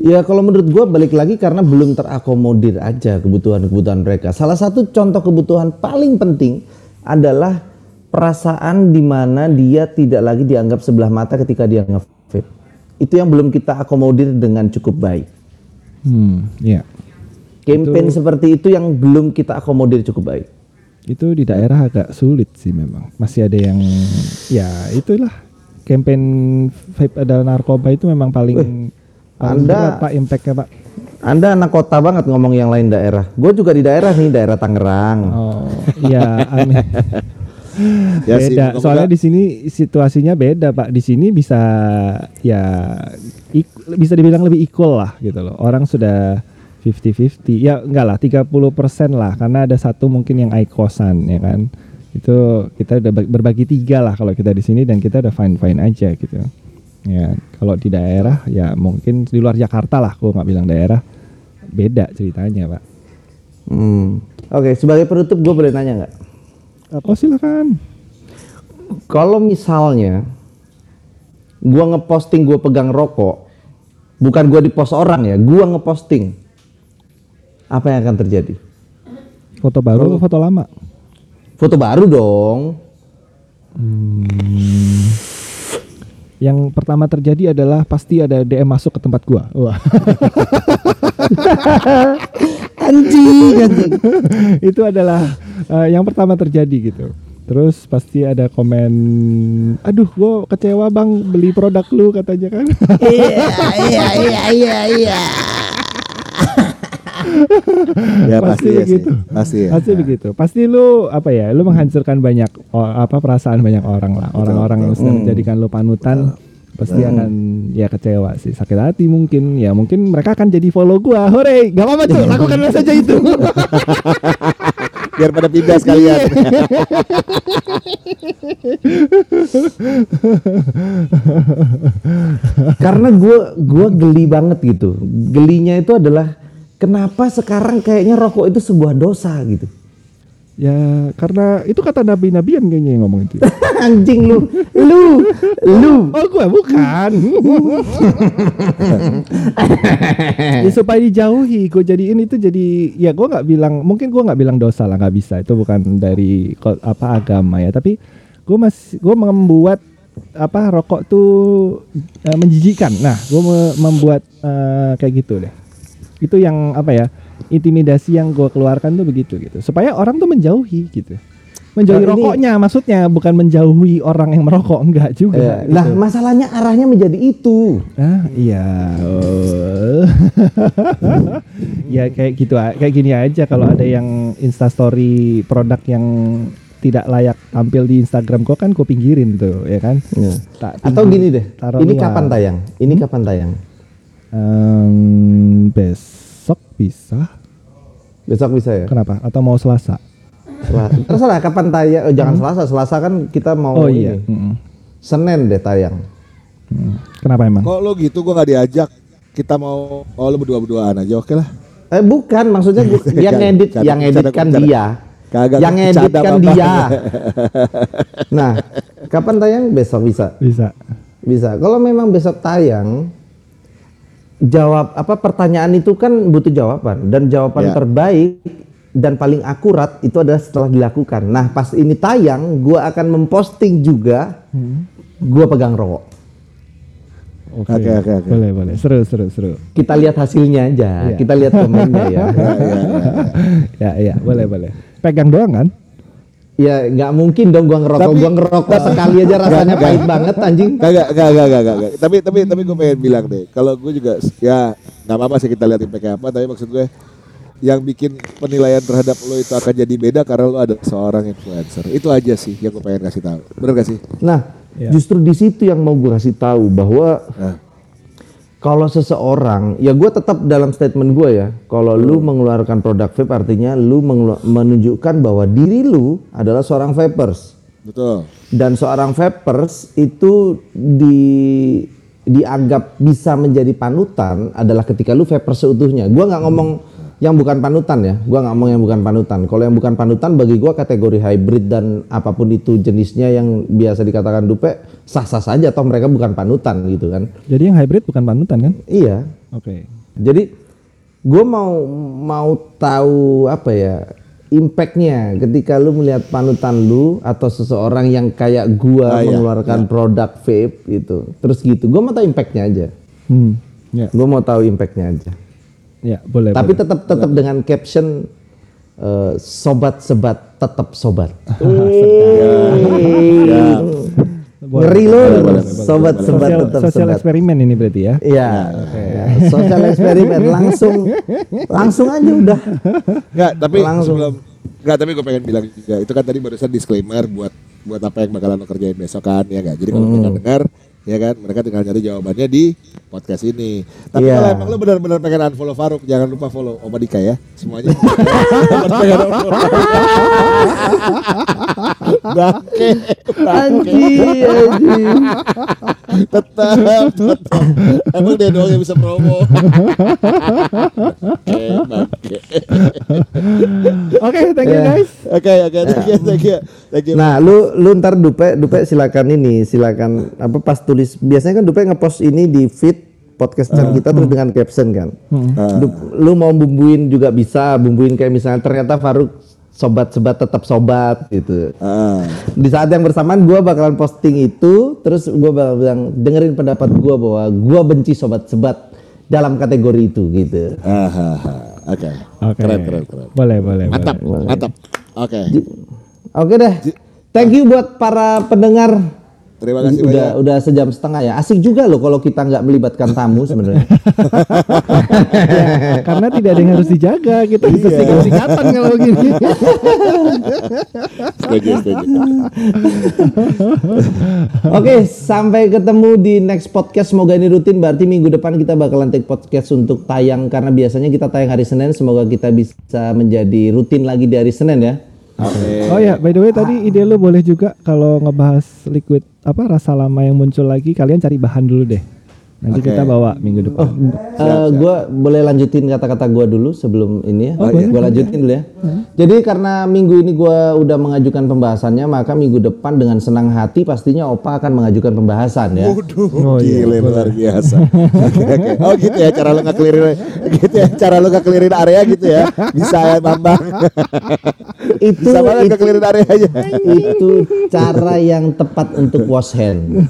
S2: Ya kalau menurut gua balik lagi karena belum terakomodir aja kebutuhan-kebutuhan mereka. Salah satu contoh kebutuhan paling penting adalah perasaan di mana dia tidak lagi dianggap sebelah mata ketika dia nge-vape. Itu yang belum kita akomodir dengan cukup baik.
S3: hmm ya
S2: Campaign seperti itu yang belum kita akomodir cukup baik.
S3: itu di daerah agak sulit sih memang masih ada yang ya itulah campaign vape adalah narkoba itu memang paling paling
S2: Anda-
S3: berat, pak impactnya pak
S2: Anda anak kota banget ngomong yang lain daerah. Gue juga di daerah nih, daerah Tangerang.
S3: oh ya aneh
S1: Ya sih,
S3: beda.
S1: moga-moga-
S3: soalnya di sini situasinya beda pak. Di sini bisa ya bisa dibilang lebih equal lah gitu loh. Orang sudah 50-50 ya enggak lah 30% lah. Karena ada satu mungkin yang ikosan ya kan. Itu kita udah bag- berbagi tiga lah kalau kita di sini dan kita udah fine fine aja gitu. Ya kalau di daerah ya mungkin di luar Jakarta lah. Aku nggak bilang daerah. Beda ceritanya pak.
S2: Hmm. Oke, sebagai penutup gue boleh nanya nggak?
S3: Oh silakan
S2: Kalau misalnya gua ngeposting gua pegang rokok, bukan gua di post orang ya, gua ngeposting. Apa yang akan terjadi?
S3: foto baru atau foto lama
S2: Foto baru dong.
S3: Yang pertama terjadi adalah pasti ada DM masuk ke tempat gua. Wah.
S2: Anjing, anjing.
S3: itu adalah eh, yang pertama terjadi gitu. Terus pasti ada komen, aduh gua kecewa bang beli produk lu katanya kan.
S2: Iya, iya, iya, iya, iya.
S1: ya
S3: pasti
S1: pasti ya sih.
S3: begitu.
S1: Pasti ya.
S3: Pasti begitu. Pasti lu apa ya? Lu menghancurkan banyak oh, apa perasaan banyak orang lah. Orang-orang yang sudah menjadikan lu panutan pasti akan ya kecewa sih. Sakit hati mungkin. Ya mungkin mereka akan jadi follow gua. Hore, gak apa-apa cuy, lakukanlah saja itu.
S1: Biar pada pindah sekalian.
S2: Karena gua gua geli banget gitu. Gelinya itu adalah kenapa sekarang kayaknya rokok itu sebuah dosa gitu.
S3: Ya karena itu kata nabi-nabian kayaknya yang ngomong itu.
S2: Anjing lu, lu, lu.
S3: Oh gua bukan. ya supaya dijauhi, gue jadiin itu jadi ya gue nggak bilang mungkin gue nggak bilang dosa lah nggak bisa itu bukan dari apa agama ya tapi gue masih gue membuat apa rokok tuh eh, menjijikan. Nah gue membuat eh, kayak gitu deh. Itu yang apa ya intimidasi yang gue keluarkan tuh begitu gitu supaya orang tuh menjauhi gitu. Menjauhi
S2: Nah, ini-
S3: rokoknya maksudnya bukan menjauhi orang yang merokok enggak juga.
S2: Ya, Lah
S3: gitu.
S2: masalahnya arahnya menjadi itu.
S3: Ah iya. Oh. ya kayak gitu kayak gini aja kalau ada yang instastory produk yang tidak layak tampil di Instagram kok kan gue pinggirin tuh ya kan.
S2: Ya.
S3: Tak
S2: Atau gini deh, ini
S3: luar.
S2: kapan tayang? Ini kapan tayang?
S3: Em, besok bisa.
S2: Besok bisa ya?
S3: Kenapa? Atau mau Selasa?
S2: Sel- Terserah kapan tayang? Oh, jangan Selasa, Selasa kan kita mau
S3: Oh
S2: ini.
S3: iya. Mm-mm.
S2: Senin deh tayang.
S3: Mm. Kenapa emang?
S1: Kok lo gitu gua nggak diajak. Kita mau oh lo berdua-berduaan aja oke lah.
S2: Eh bukan, maksudnya gua- yang
S1: canda,
S2: yang editkan
S1: canda.
S2: dia.
S1: Kagak
S2: yang ngeditkan
S1: Bapak.
S2: dia. Nah, kapan tayang? Besok bisa.
S3: Bisa.
S2: Bisa. Kalau memang besok tayang, jawab apa pertanyaan itu kan butuh jawaban dan jawaban
S1: Ya.
S2: terbaik dan paling akurat itu adalah setelah dilakukan. Nah, pas ini tayang, gua akan memposting juga gua pegang rokok.
S3: Oke
S1: Oke, oke, oke.
S3: Boleh boleh. Seru seru seru.
S2: Kita lihat hasilnya aja.
S3: Iya.
S2: Kita lihat komennya ya.
S3: ya ya boleh boleh. Pegang doang kan?
S2: Ya nggak mungkin dong gua ngerokok.
S1: Tapi-
S2: gua ngerokok sekali aja rasanya
S1: Nggak,
S2: pahit
S1: nggak.
S2: banget anjing.
S1: Kagak, kagak, kagak, kagak, kagak. Tapi, tapi, tapi gue pengen bilang deh. Kalau gue juga, ya nggak apa-apa sih kita lihat impactnya apa. Tapi maksud gue, yang bikin penilaian terhadap lo itu akan jadi beda karena lo ada seorang influencer. Itu aja sih yang gue pengen kasih tahu. Bener gak sih?
S2: Nah,
S3: Ya.
S2: justru di situ yang mau gue kasih tahu bahwa
S1: Nah.
S2: Kalau seseorang, ya gue tetap dalam statement gue ya, kalau lu mengeluarkan produk vape artinya lu menunjukkan bahwa diri lu adalah seorang vapers.
S1: Betul.
S2: Dan seorang vapers itu di dianggap bisa menjadi panutan adalah ketika lu vapers seutuhnya. Gua nggak ngomong yang bukan panutan ya. Gua nggak ngomong yang bukan panutan. Kalau yang bukan panutan bagi gua kategori hybrid dan apa pun itu jenisnya yang biasa dikatakan dupe sah-sah saja atau mereka bukan panutan gitu kan.
S3: Jadi yang hybrid bukan panutan kan?
S2: Iya.
S3: Oke.
S2: Jadi gue mau mau tahu apa ya impactnya ketika lu melihat panutan lu atau seseorang yang kayak gua
S1: Ah, iya,
S2: mengeluarkan produk vape gitu terus gitu gue mau tahu impactnya aja
S3: Hmm. Ya,
S2: gue mau tahu impactnya aja
S3: ya boleh.
S2: tapi
S3: boleh.
S2: tetap tetap dengan caption eh, sobat sebat tetap sobat ngeri lo sobat sebat
S3: sosial,
S2: tetap
S3: sosial
S2: sobat
S3: eksperimen ini berarti ya.
S2: Iya, ya, sosial eksperimen langsung langsung aja udah.
S1: Enggak, tapi
S2: Langsung.
S1: sebelum Enggak, tapi gue pengen bilang juga itu kan tadi barusan disclaimer buat buat apa yang bakalan lo kerjain besok kan ya enggak. Jadi kalau
S2: Hmm.
S1: dengar ya kan mereka tinggal nyari jawabannya di podcast ini. Tapi
S2: Iya.
S1: kalau emang lo benar-benar pengen unfollow Faruk, jangan lupa follow Oma Dika ya. Semuanya. Unfollow. Bangke.
S2: Anji, anji.
S1: tetap, tetap. Emang dia doang yang bisa promo. Bangke.
S3: Oke, thank you
S2: Ya.
S3: guys.
S1: Oke, oke, thank you, thank you, thank you.
S2: Nah, lu lu ntar dupe dupe silakan ini, silakan apa pas tulis biasanya kan dupe ngepost ini di feed podcast channel kita terus dengan caption kan. Du- Lu mau bumbuin juga bisa, bumbuin kayak misalnya ternyata Faruk sobat sebat tetap sobat gitu.
S1: Ah,
S2: Di saat yang bersamaan gua bakalan posting itu, terus gua bakal bilang dengerin pendapat gua bahwa gua benci sobat sebat dalam kategori itu gitu.
S1: oke,
S3: Oke.
S1: keren, keren, keren.
S3: Boleh, boleh,
S1: Mantap,
S3: boleh.
S1: mantap. Oke,
S2: Oke deh. Thank you buat para pendengar.
S1: Terima kasih
S2: udah
S1: banyak.
S2: udah sejam setengah ya. Asik juga loh kalau kita nggak melibatkan tamu sebenarnya.
S3: Karena tidak ada yang harus dijaga, kita bisa
S2: Iya.
S3: singkat-singkatan kalau gini.
S1: Setuju, setuju.
S2: Oke, sampai ketemu di next podcast. Semoga ini rutin. Berarti minggu depan kita bakalan take podcast untuk tayang karena biasanya kita tayang hari Senin. Semoga kita bisa menjadi rutin lagi di hari Senin ya.
S1: Oke.
S3: Oh ya, by the way tadi ide lu boleh juga kalau ngebahas liquid apa rasa lama yang muncul lagi, kalian cari bahan dulu deh. Nanti
S1: Oke.
S3: kita bawa minggu depan.
S2: Eh, gua boleh lanjutin kata-kata gua dulu sebelum ini ya.
S1: Oh.
S2: Gua lanjutin dulu ya. Jadi karena minggu ini gua udah mengajukan pembahasannya, maka minggu depan dengan senang hati pastinya Opa akan mengajukan pembahasan ya.
S1: Waduh,
S3: Oh, iya,
S1: gile luar biasa. Oke, oke. Oh gitu ya cara lu ngekelirin gitu ya cara lu ngekelirin area gitu ya. Bisa ya Bambang.
S2: Itu
S1: Bisa banget
S2: itu,
S1: ngekelirin areanya.
S2: itu cara yang tepat untuk wash hand.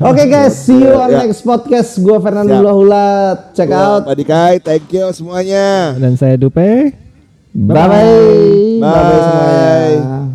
S2: Oke guys, see you on
S1: Ya.
S2: next podcast. Gua Fernando
S1: Siap.
S2: Hula, check out.
S1: Pak Dikai, thank you semuanya.
S3: Dan saya Dupe.
S2: Bye bye. Bye bye
S1: Bye.
S2: semuanya.